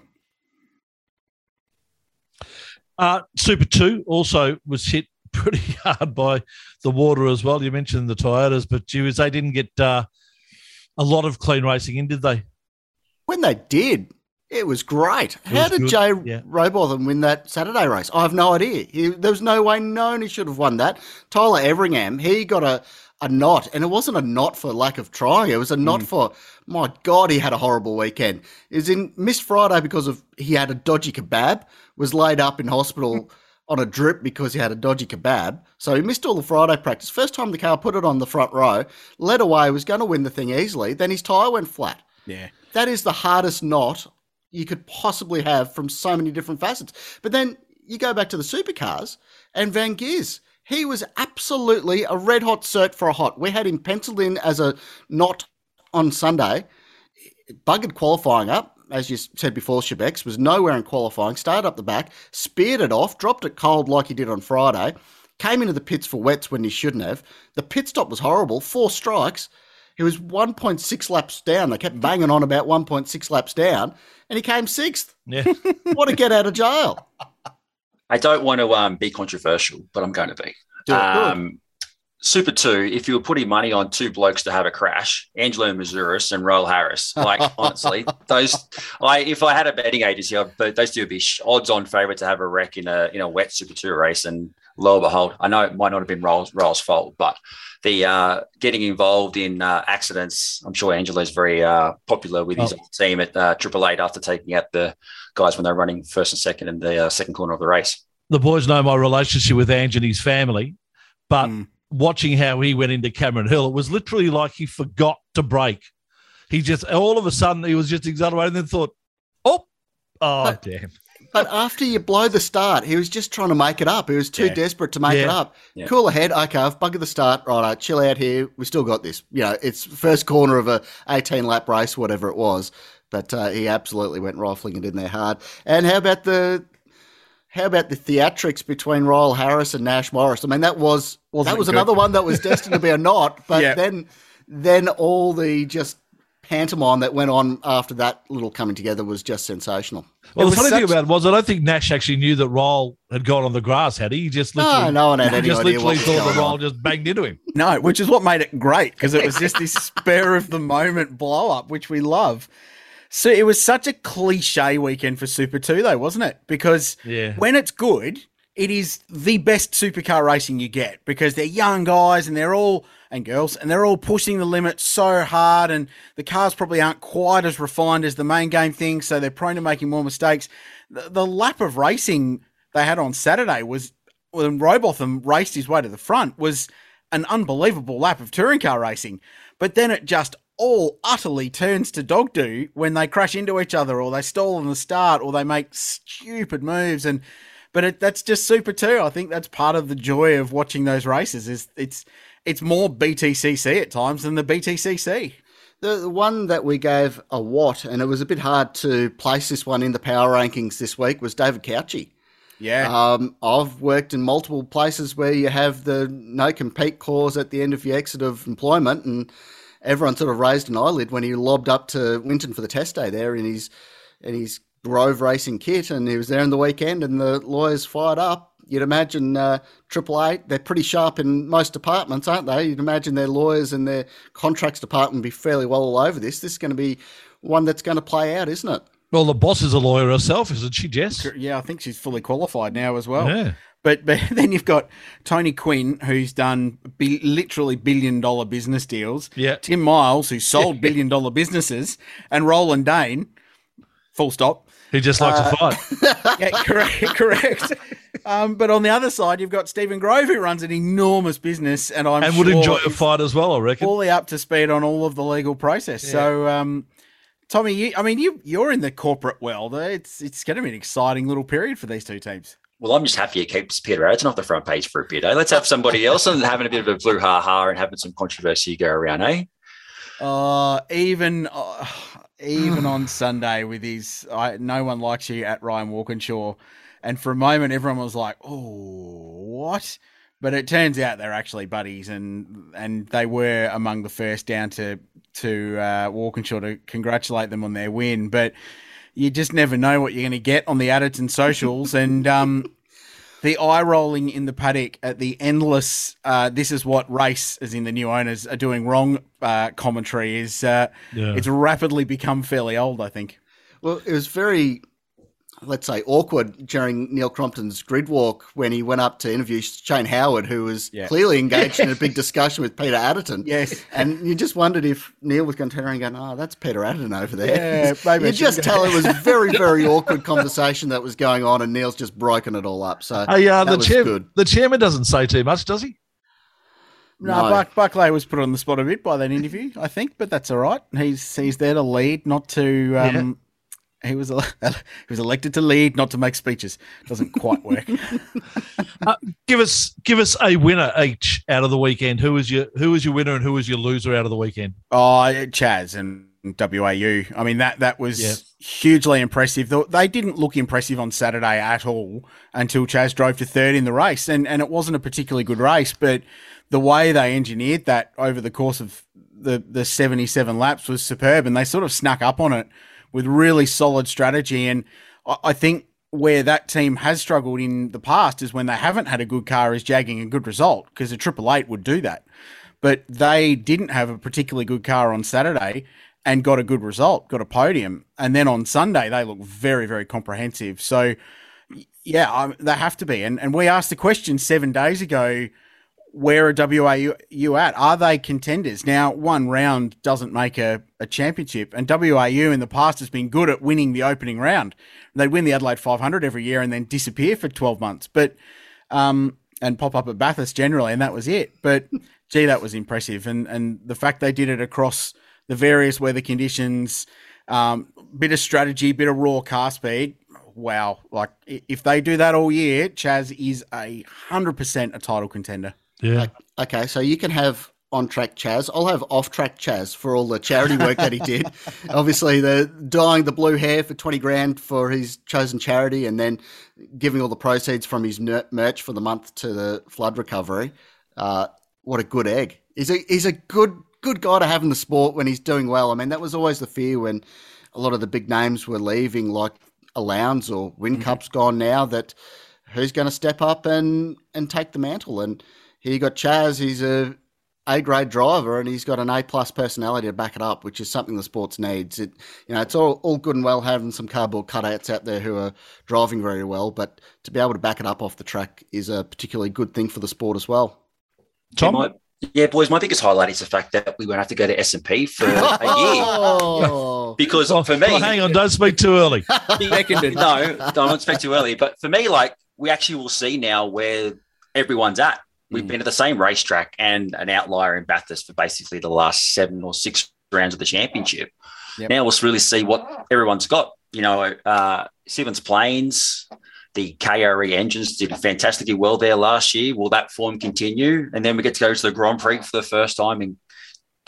Uh, Super Two also was hit pretty <laughs> hard by the water as well. You mentioned the Toyotas, but geez, they didn't get uh, a lot of clean racing in, did they? When they did, it was great. It How was did good. Jay yeah. Robotham win that Saturday race? I have no idea. He, there was no way known he should have won that. Tyler Everingham, he got a, a knot, and it wasn't a knot for lack of trying. It was a knot mm. for, my God, he had a horrible weekend. He in missed Friday because of he had a dodgy kebab, was laid up in hospital on a drip because he had a dodgy kebab. So he missed all the Friday practice. First time the car put it on the front row, led away, was going to win the thing easily. Then his tyre went flat. Yeah. That is the hardest knot you could possibly have from so many different facets. But then you go back to the supercars and Van Giz. He was absolutely a red hot cert for a hot. We had him penciled in as a not on Sunday. Buggered qualifying up, as you said before, Shebex was nowhere in qualifying, started up the back, speared it off, dropped it cold like he did on Friday, came into the pits for wets when he shouldn't have. The pit stop was horrible, four strikes. He was 1.6 laps down. They kept banging on about 1.6 laps down, and he came sixth. Yeah. <laughs> what a get out of jail. I don't want to um, be controversial, but I'm going to be. Do it, do it. Um, Super two, if you were putting money on two blokes to have a crash, Angelo Mouzouris and Roel Harris, like <laughs> honestly, those, I if I had a betting agency, I'd, but those two would be odds-on favourite to have a wreck in a in a wet Super two race. And lo and behold, I know it might not have been Roel's, Roel's fault, but the uh, getting involved in uh, accidents, I'm sure Angelo's very uh, popular with his Oh. team at uh, Triple Eight after taking out the guys when they're running first and second in the uh, second corner of the race. the boys know my relationship with Ange and his family, but Mm. watching how he went into Cameron Hill, it was literally like he forgot to brake. He just all of a sudden he was just exonerated and then thought, oh, oh But- damn. But after you blow the start, he was just trying to make it up. He was too Yeah. desperate to make it up. Yeah. Cool ahead. Okay, I've buggered the start. Right, chill out here. We still got this. You know, it's first corner of a 18 lap race, whatever it was. But uh, he absolutely went rifling it in there hard. And how about the how about the theatrics between Royal Harris and Nash Morris? I mean, that was Wasn't that was good? another one that was destined to be a knot. <laughs> But Yeah. then then all the just pantomime that went on after that little coming together was just sensational. Well, It the was funny thing about it was I don't think Nash actually knew that Roll had gone on the grass, had he? He just literally, No, no one had he any just idea literally what was thought the going Roll on. just banged into him. No, which is what made it great because it was just this <laughs> spur of the moment blow up, which we love. So it was such a cliche weekend for Super 2, though, wasn't it? Because Yeah. when it's good, it is the best supercar racing you get because they're young guys and they're all, and girls, and they're all pushing the limit so hard. And the cars probably aren't quite as refined as the main game thing. So they're prone to making more mistakes. The, the lap of racing they had on Saturday was when Robotham raced his way to the front was an unbelievable lap of touring car racing. But then it just all utterly turns to dog do when they crash into each other or they stall on the start or they make stupid moves and but it, that's just super too. I think that's part of the joy of watching those races is it's it's more BTCC at times than the BTCC. The, the one that we gave a watt, and it was a bit hard to place this one in the power rankings this week, was David Cauchi. Yeah. Um, I've worked in multiple places where you have the no compete clause at the end of your exit of employment, and everyone sort of raised an eyelid when he lobbed up to Winton for the test day there in his in his Grove racing kit, and he was there in the weekend, and the lawyers fired up. You'd imagine uh, Triple Eight, they're pretty sharp in most departments, aren't they? You'd imagine their lawyers and their contracts department be fairly well all over this. This is going to be one that's going to play out, isn't it? Well, the boss is a lawyer herself, isn't she, Jess? yeah, I think she's fully qualified now as well. Yeah. But but <laughs> then you've got Tony Quinn, who's done bi- literally billion dollar business deals. Yeah. Tim Miles, who sold <laughs> billion dollar businesses, and Roland Dane. Full stop. He just likes Uh, to fight. <laughs> Yeah, correct, correct. Um, but on the other side, you've got Stephen Grove, who runs an enormous business, and I'm and sure would enjoy a fight as well, I reckon. fully up to speed on all of the legal process. So, um, Tommy, you, I mean, you you're in the corporate world. It's it's going to be an exciting little period for these two teams. Well, I'm just happy it keeps Peter Adderton off the front page for a bit. Eh? Let's have somebody else and having a bit of a blue ha ha and having some controversy go around, eh? Uh, even uh, even <sighs> on Sunday with his, I, no one likes you at Ryan Walkinshaw, and for a moment everyone was like, "Oh, what?" But it turns out they're actually buddies, and and they were among the first down to to uh, Walkinshaw to congratulate them on their win. But you just never know what you're going to get on the Adderton socials, and um, <laughs> the eye rolling in the paddock at the endless uh, this is what race as in the new owners are doing wrong uh, commentary is uh, Yeah. it's rapidly become fairly old i think Well, it was very, let's say, awkward during Neil Crompton's grid walk when he went up to interview Shane Howard, who was Yeah. clearly <laughs> engaged in a big discussion with Peter Adderton. Yes. And you just wondered if Neil was going to turn around and go, oh, that's Peter Adderton over there. Yeah, maybe you just tell it was a very, very <laughs> awkward conversation that was going on, and Neil's just broken it all up. So Hey, uh, that the, was chair, good. the chairman doesn't say too much, does he? no, No. Buck, buckley was put on the spot a bit by that interview i think but that's all right he's he's there to lead not to um, He was <laughs> he was elected to lead, not to make speeches. Doesn't quite work. <laughs> uh, give us give us a winner each out of the weekend. Who was your who was your winner and who was your loser out of the weekend? Oh, Chaz and WAU. I mean that that was yeah. hugely impressive. They didn't look impressive on Saturday at all until Chaz drove to third in the race, and and it wasn't a particularly good race, but the way they engineered that over the course of the the 77 laps was superb, and they sort of snuck up on it with really solid strategy. And I think where that team has struggled in the past is when they haven't had a good car is jagging a good result because a Triple Eight would do that. But they didn't have a particularly good car on Saturday and got a good result, got a podium. And then on Sunday, they look very, very comprehensive. So, yeah, they have to be. And, and we asked the question seven days ago where are WAU at? Are they contenders? Now, one round doesn't make a, a championship, and WAU in the past has been good at winning the opening round. They win the Adelaide 500 every year and then disappear for 12 months, but um, and pop up at Bathurst generally, and that was it. But <laughs> gee, that was impressive, and and the fact they did it across the various weather conditions, um, bit of strategy, bit of raw car speed. Wow! Like if they do that all year, Chaz is a hundred percent a title contender. Yeah. Okay, so you can have on track Chaz. I'll have off track Chaz for all the charity work that he did. <laughs> Obviously, the dyeing the blue hair for 20 grand for his chosen charity and then giving all the proceeds from his merch for the month to the flood recovery. Uh, what a good egg. He's a, he's a good, good guy to have in the sport when he's doing well. I mean, that was always the fear when a lot of the big names were leaving, like a Lowndes or Whincup mm-hmm. gone now, that who's going to step up and, and take the mantle. And you got Chaz. He's a A grade driver, and he's got an A plus personality to back it up, which is something the sports needs. It, you know, it's all, all good and well having some cardboard cutouts out there who are driving very well, but to be able to back it up off the track is a particularly good thing for the sport as well. Tom. Yeah, my, yeah, boys. My biggest highlight is the fact that we won't have to go to SMP for a <laughs> year. Oh. because for me, well, hang on, don't speak too early. <laughs> no, don't speak too early. But for me, like we actually will see now where everyone's at. We've mm. been at the same racetrack and an outlier in Bathurst for basically the last seven or six rounds of the championship. Yep. Now we'll really see what everyone's got. You know, uh, Symmons Plains, the KRE engines did fantastically well there last year. Will that form continue? And then we get to go to the Grand Prix for the first time in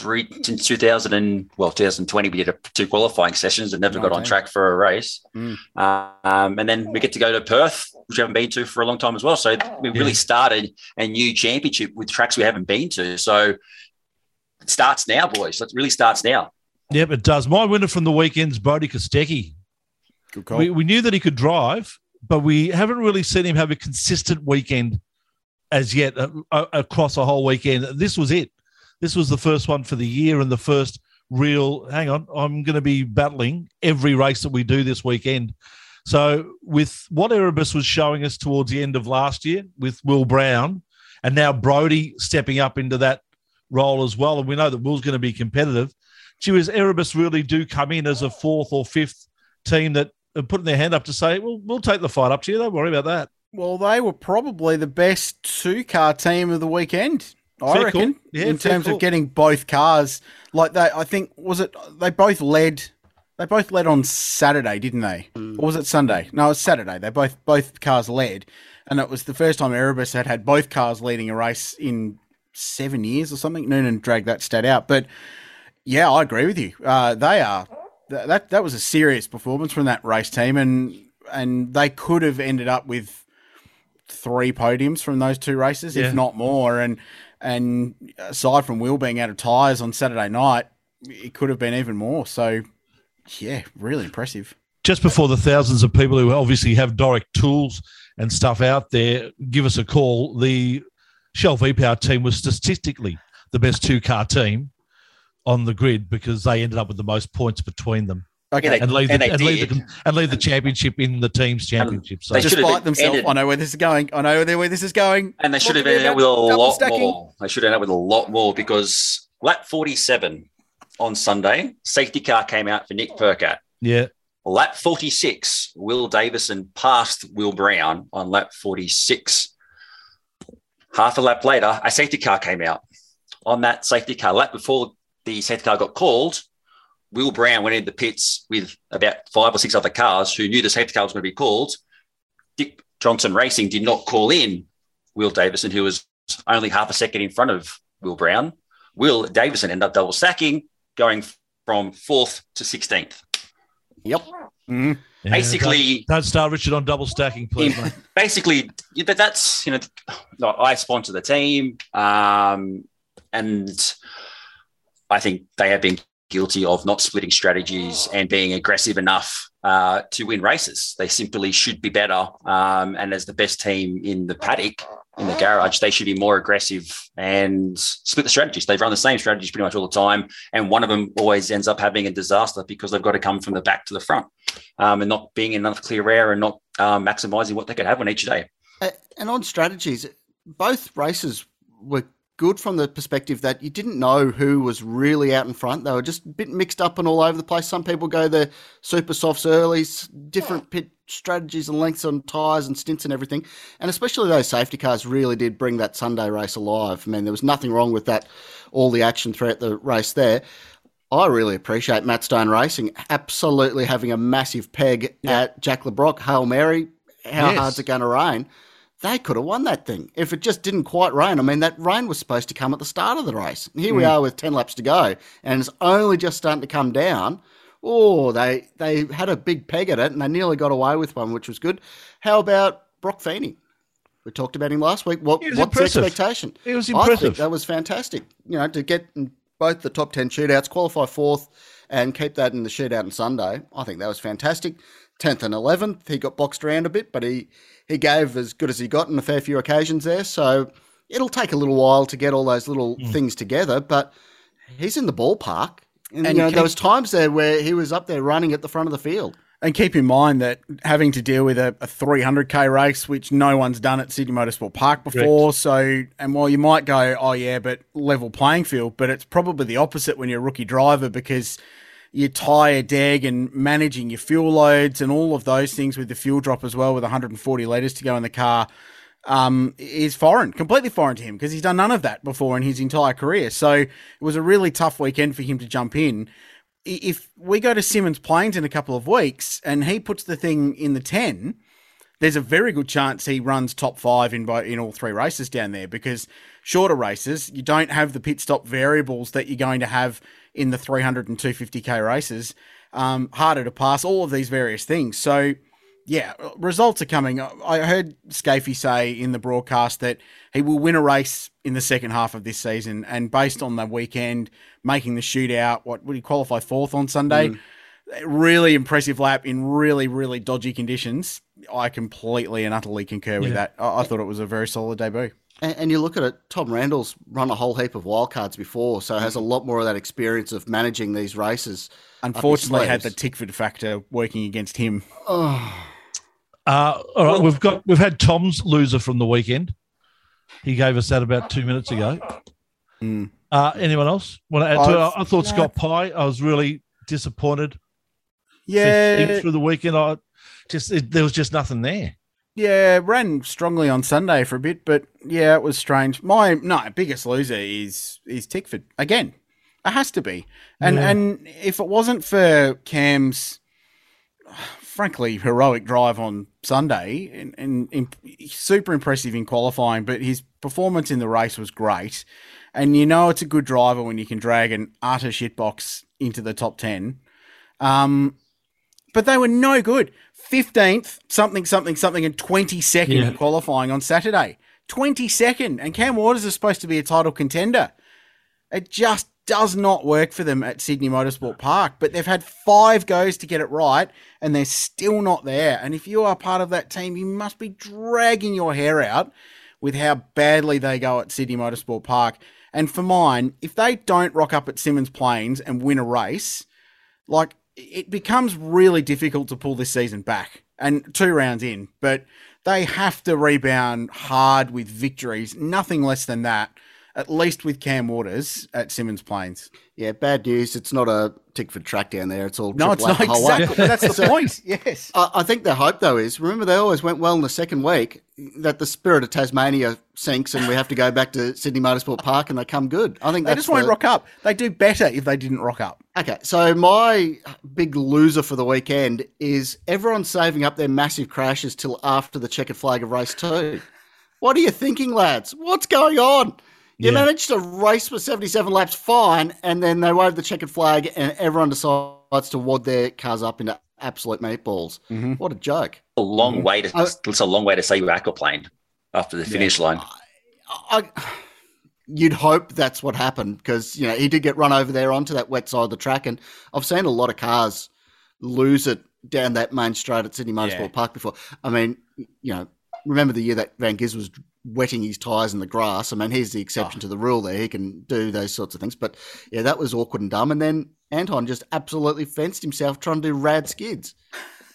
three since 2000 and well 2020 we did two qualifying sessions and never got on track for a race. Mm. um, and then we get to go to perth which we haven't been to for a long time as well. So we really started a new championship with tracks we haven't been to. So it starts now boys. It really starts now. Yep it does. My winner from the weekend's Brodie Kostecki. We, we knew that he could drive but we haven't really seen him have a consistent weekend as yet uh, uh, across a whole weekend. This was it this was the first one for the year and the first real. Hang on, I'm going to be battling every race that we do this weekend. So, with what Erebus was showing us towards the end of last year with Will Brown, and now Brodie stepping up into that role as well, and we know that Will's going to be competitive. Gee, was Erebus really do come in as a fourth or fifth team that are putting their hand up to say, "Well, we'll take the fight up to you. Don't worry about that." Well, they were probably the best two car team of the weekend. I fair reckon cool. yeah, in terms cool. of getting both cars. Like they, I think was it they both led. They both led on Saturday, didn't they? Mm. Or was it Sunday? No, it was Saturday. They both both cars led, and it was the first time Erebus had had both cars leading a race in seven years or something. Noonan dragged that stat out, but yeah, I agree with you. Uh, they are that that was a serious performance from that race team, and and they could have ended up with three podiums from those two races, yeah. if not more. And and aside from Will being out of tyres on Saturday night, it could have been even more. So, yeah, really impressive. Just before the thousands of people who obviously have Doric tools and stuff out there give us a call, the Shell V Power team was statistically the best two car team on the grid because they ended up with the most points between them. Okay, and, leave the, and, and leave the, and leave the championship in the team's championship. So they despite themselves, ended, I know where this is going. I know where this is going. And they should have ended up with a lot stacking. more. They should end up with a lot more because lap forty-seven on Sunday, safety car came out for Nick Percat. Yeah. Lap forty-six, Will Davison passed Will Brown on lap forty-six. Half a lap later, a safety car came out. On that safety car lap before the safety car got called, Will Brown went into the pits with about five or six other cars who knew the safety car was going to be called. Dick Johnson Racing did not call in Will Davison, who was only half a second in front of Will Brown. Will Davison ended up double stacking, going from fourth to 16th. Yep. Mm-hmm. Yeah, basically, don't, don't, start Richard on double stacking, please. In, <laughs> basically, that's you know, I sponsor the team, um, and I think they have been guilty of not splitting strategies and being aggressive enough uh, to win races. They simply should be better, um, and as the best team in the paddock, in the garage, they should be more aggressive and split the strategies. They've run the same strategies pretty much all the time, and one of them always ends up having a disaster because they've got to come from the back to the front um, and not being in enough clear air and not um, maximizing what they could have on each day. And on strategies, both races were good from the perspective that you didn't know who was really out in front. They were just a bit mixed up and all over the place. Some people go the super softs early, different pit strategies and lengths on tyres and stints and everything. And especially those safety cars really did bring that Sunday race alive. I mean, there was nothing wrong with that, all the action throughout the race there. I really appreciate Matt Stone Racing absolutely having a massive peg yeah. at Jack Le Brocq, Hail Mary. How yes. hard's it going to rain? They could have won that thing if it just didn't quite rain. I mean, that rain was supposed to come at the start of the race. And here mm. we are with 10 laps to go, and it's only just starting to come down. Oh, they they had a big peg at it, and they nearly got away with one, which was good. How about Broc Feeney? We talked about him last week. What, what's impressive. the expectation? It was impressive. I think that was fantastic. You know, to get both the top 10 shootouts, qualify fourth, and keep that in the shootout on Sunday. I think that was fantastic. 10th and 11th, he got boxed around a bit, but he he gave as good as he got on a fair few occasions there. So it'll take a little while to get all those little mm. things together, but he's in the ballpark. And, and you know, keep, there was times there where he was up there running at the front of the field. And keep in mind that having to deal with a, a 300k race, which no one's done at Sydney Motorsport Park before. Correct. So, and while you might go, oh yeah, but level playing field, but it's probably the opposite when you're a rookie driver because your tire deg and managing your fuel loads and all of those things with the fuel drop as well with 140 litres to go in the car um, is foreign, completely foreign to him because he's done none of that before in his entire career. So it was a really tough weekend for him to jump in. If we go to Symmons Plains in a couple of weeks and he puts the thing in the 10, there's a very good chance he runs top five in in all three races down there because shorter races you don't have the pit stop variables that you're going to have in the 300 and 250k races, um, harder to pass, all of these various things. So, yeah, results are coming. I heard Skaifey say in the broadcast that he will win a race in the second half of this season, and based on the weekend, making the shootout, what would he qualify fourth on Sunday? Mm. Really impressive lap in really, really dodgy conditions. I completely and utterly concur with yeah. that. I, I thought it was a very solid debut. And, and, you look at it, Tom Randle's run a whole heap of wildcards before, so has a lot more of that experience of managing these races. Unfortunately, had the Tickford factor working against him. Oh. <sighs> Uh, all right, we've got we've had Tom's loser from the weekend. He gave us that about two minutes ago. Mm. Uh, anyone else want to add to it? I thought Scott Pye. I was really disappointed. Yeah, through the weekend, I just it, there was just nothing there. Yeah, ran strongly on Sunday for a bit, but yeah, it was strange. My no biggest loser is is Tickford again. It has to be, and yeah. and if it wasn't for Cam's frankly heroic drive on Sunday and, and, and, super impressive in qualifying, but his performance in the race was great. And you know it's a good driver when you can drag an utter shitbox into the top ten. Um, but they were no good. 15th, something, something, something, and 22nd yeah. in qualifying on Saturday. 22nd. And Cam Waters is supposed to be a title contender. It just does not work for them at Sydney Motorsport Park. But they've had five goes to get it right, and they're still not there. And if you are part of that team, you must be dragging your hair out with how badly they go at Sydney Motorsport Park. And for mine, if they don't rock up at Symmons Plains and win a race, like it becomes really difficult to pull this season back and two rounds in, but they have to rebound hard with victories, nothing less than that. at least with Cam Waters at Symmons Plains. Yeah, bad news. It's not a Tickford track down there. It's all no, it's not A way. exactly. That's the <laughs> So- point. <laughs> Yes. I, I think the hope though is remember they always went well in the second week that the spirit of Tasmania sinks and we have to go back to Sydney Motorsport Park and they come good. I think They that's just won't the- rock up. They do better if they didn't rock up. Okay, so my big loser for the weekend is everyone saving up their massive crashes till after the checkered flag of race two. What are you thinking, lads? What's going on? You Yeah. managed to race for 77 laps fine, and then they wave the checkered flag, and everyone decides to wad their cars up into absolute meatballs. Mm-hmm. What a joke. A long way to I- it's a long way to say you aquaplaned after the finish line. I, you'd hope that's what happened because you know he did get run over there onto that wet side of the track, and I've seen a lot of cars lose it down that main straight at Sydney Motorsport Yeah. Park before. I mean, you know, remember the year that Van Giz was wetting his tyres in the grass? I mean, he's the exception Oh. to the rule there. He can do those sorts of things, but yeah, that was awkward and dumb. And then Anton just absolutely fenced himself trying to do rad skids.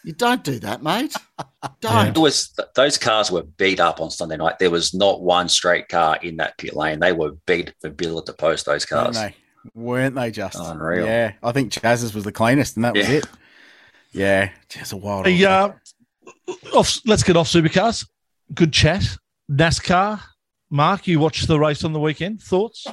You don't do that, mate. <laughs> Don't. It was those cars were beat up on Sunday night. There was not one straight car in that pit lane. They were beat for bill at the post. Those Weren't cars. they? Weren't they just? Unreal. Yeah. I think Chaz's was the cleanest, and that was it. Yeah. Just a wild. Hey, uh, off, let's get off supercars. Good chat. NASCAR. Mark, you watched the race on the weekend. Thoughts?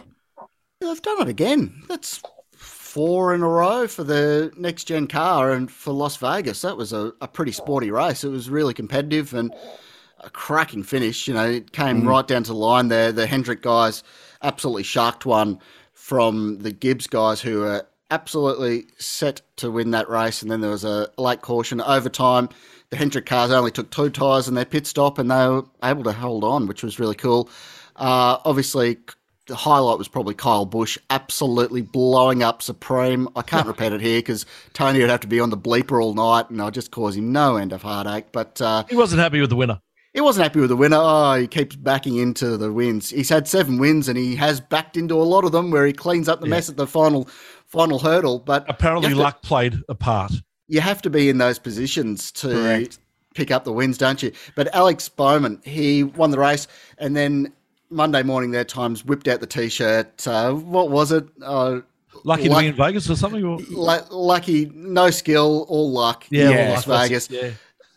They've done it again. That's four in a row for the next gen car and for Las Vegas. That was a, a pretty sporty race. It was really competitive and a cracking finish. You know, it came mm. right down to the line there. The Hendrick guys absolutely sharked one from the Gibbs guys who were absolutely set to win that race. And then there was a late caution overtime. The Hendrick cars only took two tyres in their pit stop and they were able to hold on, which was really cool. Uh, obviously, the highlight was probably Kyle Busch absolutely blowing up Supreme. I can't <laughs> repeat it here because Tony would have to be on the bleeper all night and I'll just cause him no end of heartache. But uh, He wasn't happy with the winner. he wasn't happy with the winner. Oh, he keeps backing into the wins. He's had seven wins and he has backed into a lot of them where he cleans up the mess at the final final hurdle. But Apparently, to- luck played a part. You have to be in those positions to Correct. pick up the wins, don't you? But Alex Bowman, he won the race, and then Monday morning their times whipped out the t-shirt. Uh, what was it? Uh, Lucky to be in Vegas or something. Or- lu- lucky, no skill, all luck. Yeah, in well, Las Vegas. Yeah.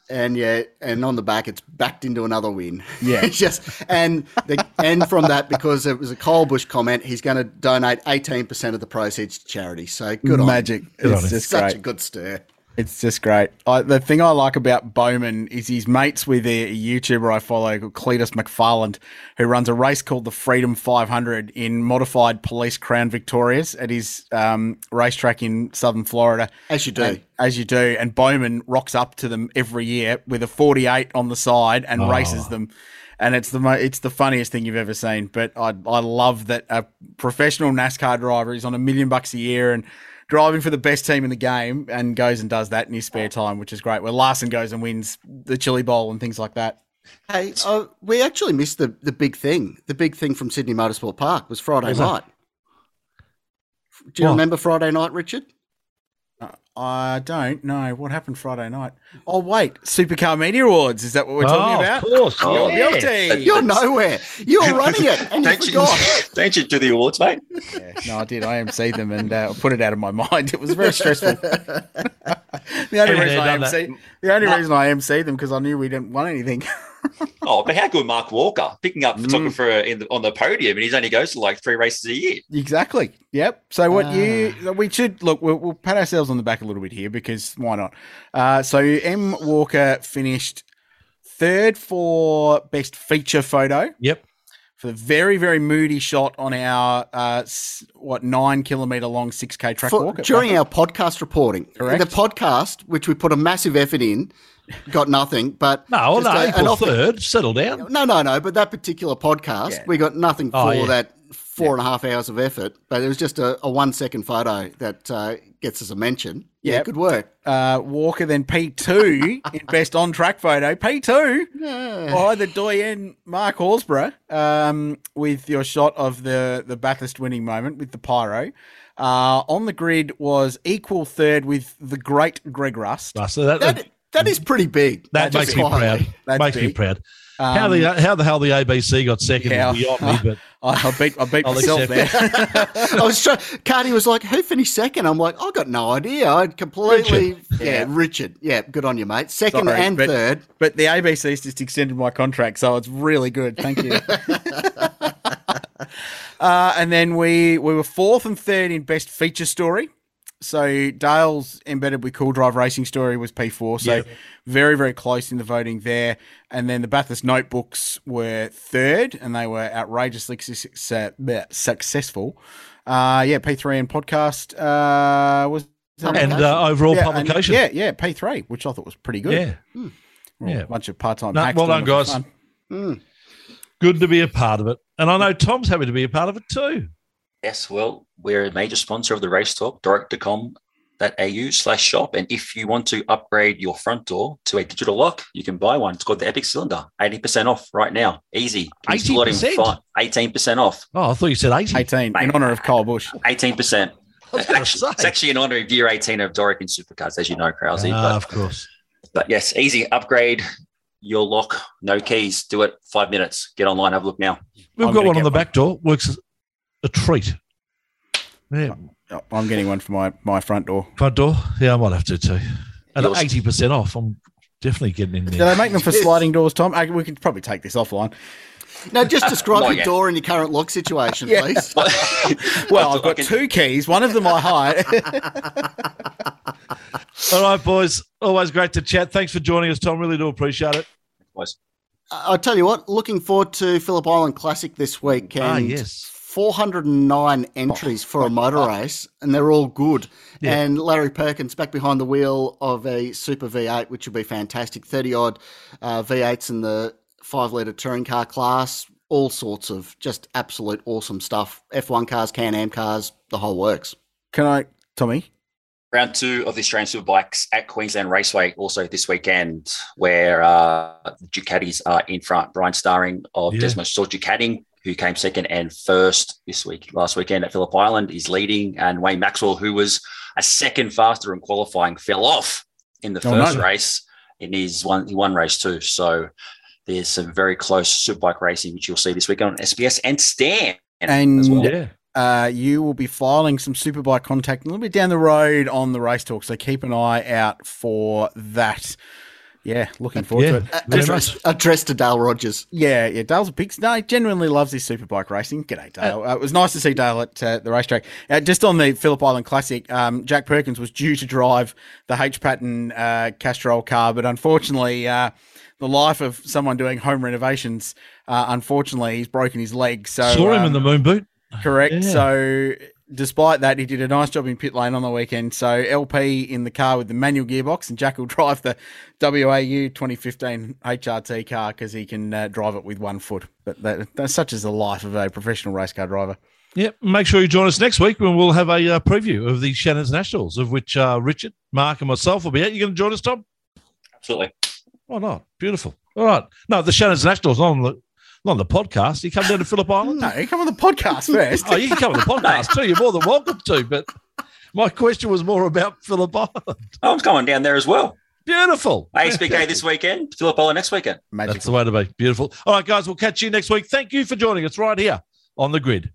And yeah, and on the back, it's backed into another win. Yeah. <laughs> It's just and the and from that because it was a Kyle Busch comment, he's going to donate eighteen percent of the proceeds to charity. So good on magic. On It's. Such great. a good stir. It's just great. I, the thing I like about Bowman is he's mates with a YouTuber I follow Cleetus McFarland, who runs a race called the Freedom 500 in modified police Crown Victorias at his um, racetrack in southern Florida. As you do. And- as you do. And Bowman rocks up to them every year with a 48 on the side and Oh. races them. And it's the mo- it's the funniest thing you've ever seen. But I I love that a professional NASCAR driver is on a million bucks a year and driving for the best team in the game and goes and does that in his spare time, which is great. Where Larson goes and wins the Chili Bowl and things like that. Hey, uh, we actually missed the, the big thing. The big thing from Sydney Motorsport Park was Friday that? night. Do you What? remember Friday night, Richard? I don't know what happened Friday night. Oh wait, Supercar Media Awards. Is that what we're talking Oh, about? Of course. Oh, yeah. Guilty. You're nowhere. You're <laughs> running it, and you Don't you, forgot. don't you do the awards, mate? Yeah, no, I did. I emceed them and uh, put it out of my mind. It was very stressful. <laughs> the only Been reason there, I done that. MC, the only reason I emceed them because I knew we didn't want anything. <laughs> <laughs> Oh, but how good Mark Walker picking up photographer in the, on the podium, and he's only goes to like three races a year. exactly. Yep. So what you Ah. we should look. We'll, we'll pat ourselves on the back a little bit here because why not? Uh, so M Walker finished third for best feature photo. Yep. For the very very moody shot on our uh, what nine kilometer long six k track For- walk during Bathurst. our podcast reporting. Correct. The podcast, which we put a massive effort in, got nothing. But No, just no, a- an equal off- third. Settle down. No, no, no. But that particular podcast, Yeah. we got nothing Oh, for yeah. that four and a half hours of effort. But it was just a, a one second photo that uh, gets us a mention. Yeah, good work. uh, Walker then P2 <laughs> in best on track photo. P2 by the doyen Mark Horsburgh um, with your shot of the, the Bathurst winning moment with the pyro. Uh, on the grid was equal third with the great Greg Rust. Right, so that, that, That, that is pretty big. that Just makes me quietly. proud. That's makes me big. proud. how the how the hell the ABC got second yeah. is beyond me, <laughs> but I, I beat I beat myself there. <laughs> <laughs> I was trying. Cardi was like, "Who finished second? I'm like, "I got no idea. I completely Richard. yeah, Yeah. Richard. Yeah, good on you, mate. Second Sorry, and but- third. But the ABC's just extended my contract, so it's really good. Thank you. uh, and then we we were fourth and third in best feature story. So Dale's embedded with Cool Drive Racing story was P4. So Yeah. very very close in the voting there. And then the Bathurst Notebooks were third, and they were outrageously su- su- bleh, successful. Uh, yeah, P3 and podcast uh, was and uh, overall yeah, and- publication. yeah, yeah, P3, which I thought was pretty good. yeah. We're all Yeah. a bunch of part time. No, well done, guys. Good to be a part of it. And I know Tom's happy to be a part of it too. Yes, well, we're a major sponsor of the Race Talk, direct.com.au slash shop. And if you want to upgrade your front door to a digital lock, you can buy one. It's called the Epic Cylinder, 80% off right now. Easy. Can install it in 80%? fi- 18% off. Oh, I thought you said 18. 18 in honor of Kyle Busch. 18%. <laughs> I was Actually, it's actually in honor of year 18 of Doric in Supercars, as you know, Krause. Ah, but, of course. but yes, easy. Upgrade your lock, no keys. Do it five minutes. Get online, have a look now. We've I'm got one on the one. back door. Works as a treat. Yeah, I'm getting one for my, my front door. front door. Yeah, I might have to too. And Yours- eighty percent off. I'm definitely getting in there. Do there. they make them for sliding doors, Tom? We could probably take this offline. Now, just describe Not your yet. door and your current lock situation, Yeah. please. <laughs> Well, I I've got can- two keys. One of them I hide. <laughs> All right, boys. Always great to chat. Thanks for joining us, Tom. Really do appreciate it. Boys. I'll tell you what, looking forward to Phillip Island Classic this week. Ah, yes. 409 entries for a motor race, and they're all good. Yeah. And Larry Perkins back behind the wheel of a Super V8, which will be fantastic. 30 odd uh, V8s in the five litre touring car class, all sorts of just absolute awesome stuff. F1 cars, Can Am cars, the whole works. Can I, Tommy? Round two of the Australian Superbikes at Queensland Raceway also this weekend, where uh, the Ducatis are in front. Bryan Staring of Yeah. DesmoSport Ducati, who came second and first this week, last weekend at Phillip Island, is leading. And Wayne Maxwell, who was a second faster in qualifying, fell off in the Oh, first no. race in his one, he won race two. So there's some very close Superbike racing, which you'll see this weekend on SBS and Stan. And as well. Yeah. uh, you will be filing some Superbike contact a little bit down the road on the race talk. So keep an eye out for that. Yeah, looking forward Yeah. to it. Very Address, much. addressed to Dale Rogers. Yeah, yeah. Dale's a big. No, he genuinely loves his superbike racing. G'day, Dale. Uh, it was nice to see Dale at uh, the racetrack. Uh, just on the Phillip Island Classic, um, Jack Perkins was due to drive the H Pattern uh, Castrol car, but unfortunately, uh, the life of someone doing home renovations, uh, unfortunately, he's broken his leg. So Saw him um, in the moon boot. Correct. Yeah. So, despite that, he did a nice job in pit lane on the weekend. So, LP in the car with the manual gearbox, and Jack will <laughs> drive the WAU 2015 HRT car because he can uh, drive it with one foot. But that, that's such is the life of a professional race car driver. Yep. Make sure you join us next week when we'll have a uh, preview of the Shannon's Nationals, of which uh, Richard, Mark, and myself will be at. You going to join us, Tom? Absolutely. Why not? Beautiful. All right. No, the Shannon's Nationals not on the not on the podcast. You come down to Phillip Island. No, you come on the podcast first. Oh, you can come on the podcast too. You're more than welcome to. But my question was more about Phillip Island. Oh, I'm going down there as well. Beautiful. ASBK this weekend, Phillip Island next weekend. Magic. That's the way to be. Beautiful. All right, guys, we'll catch you next week. Thank you for joining us right here on the grid.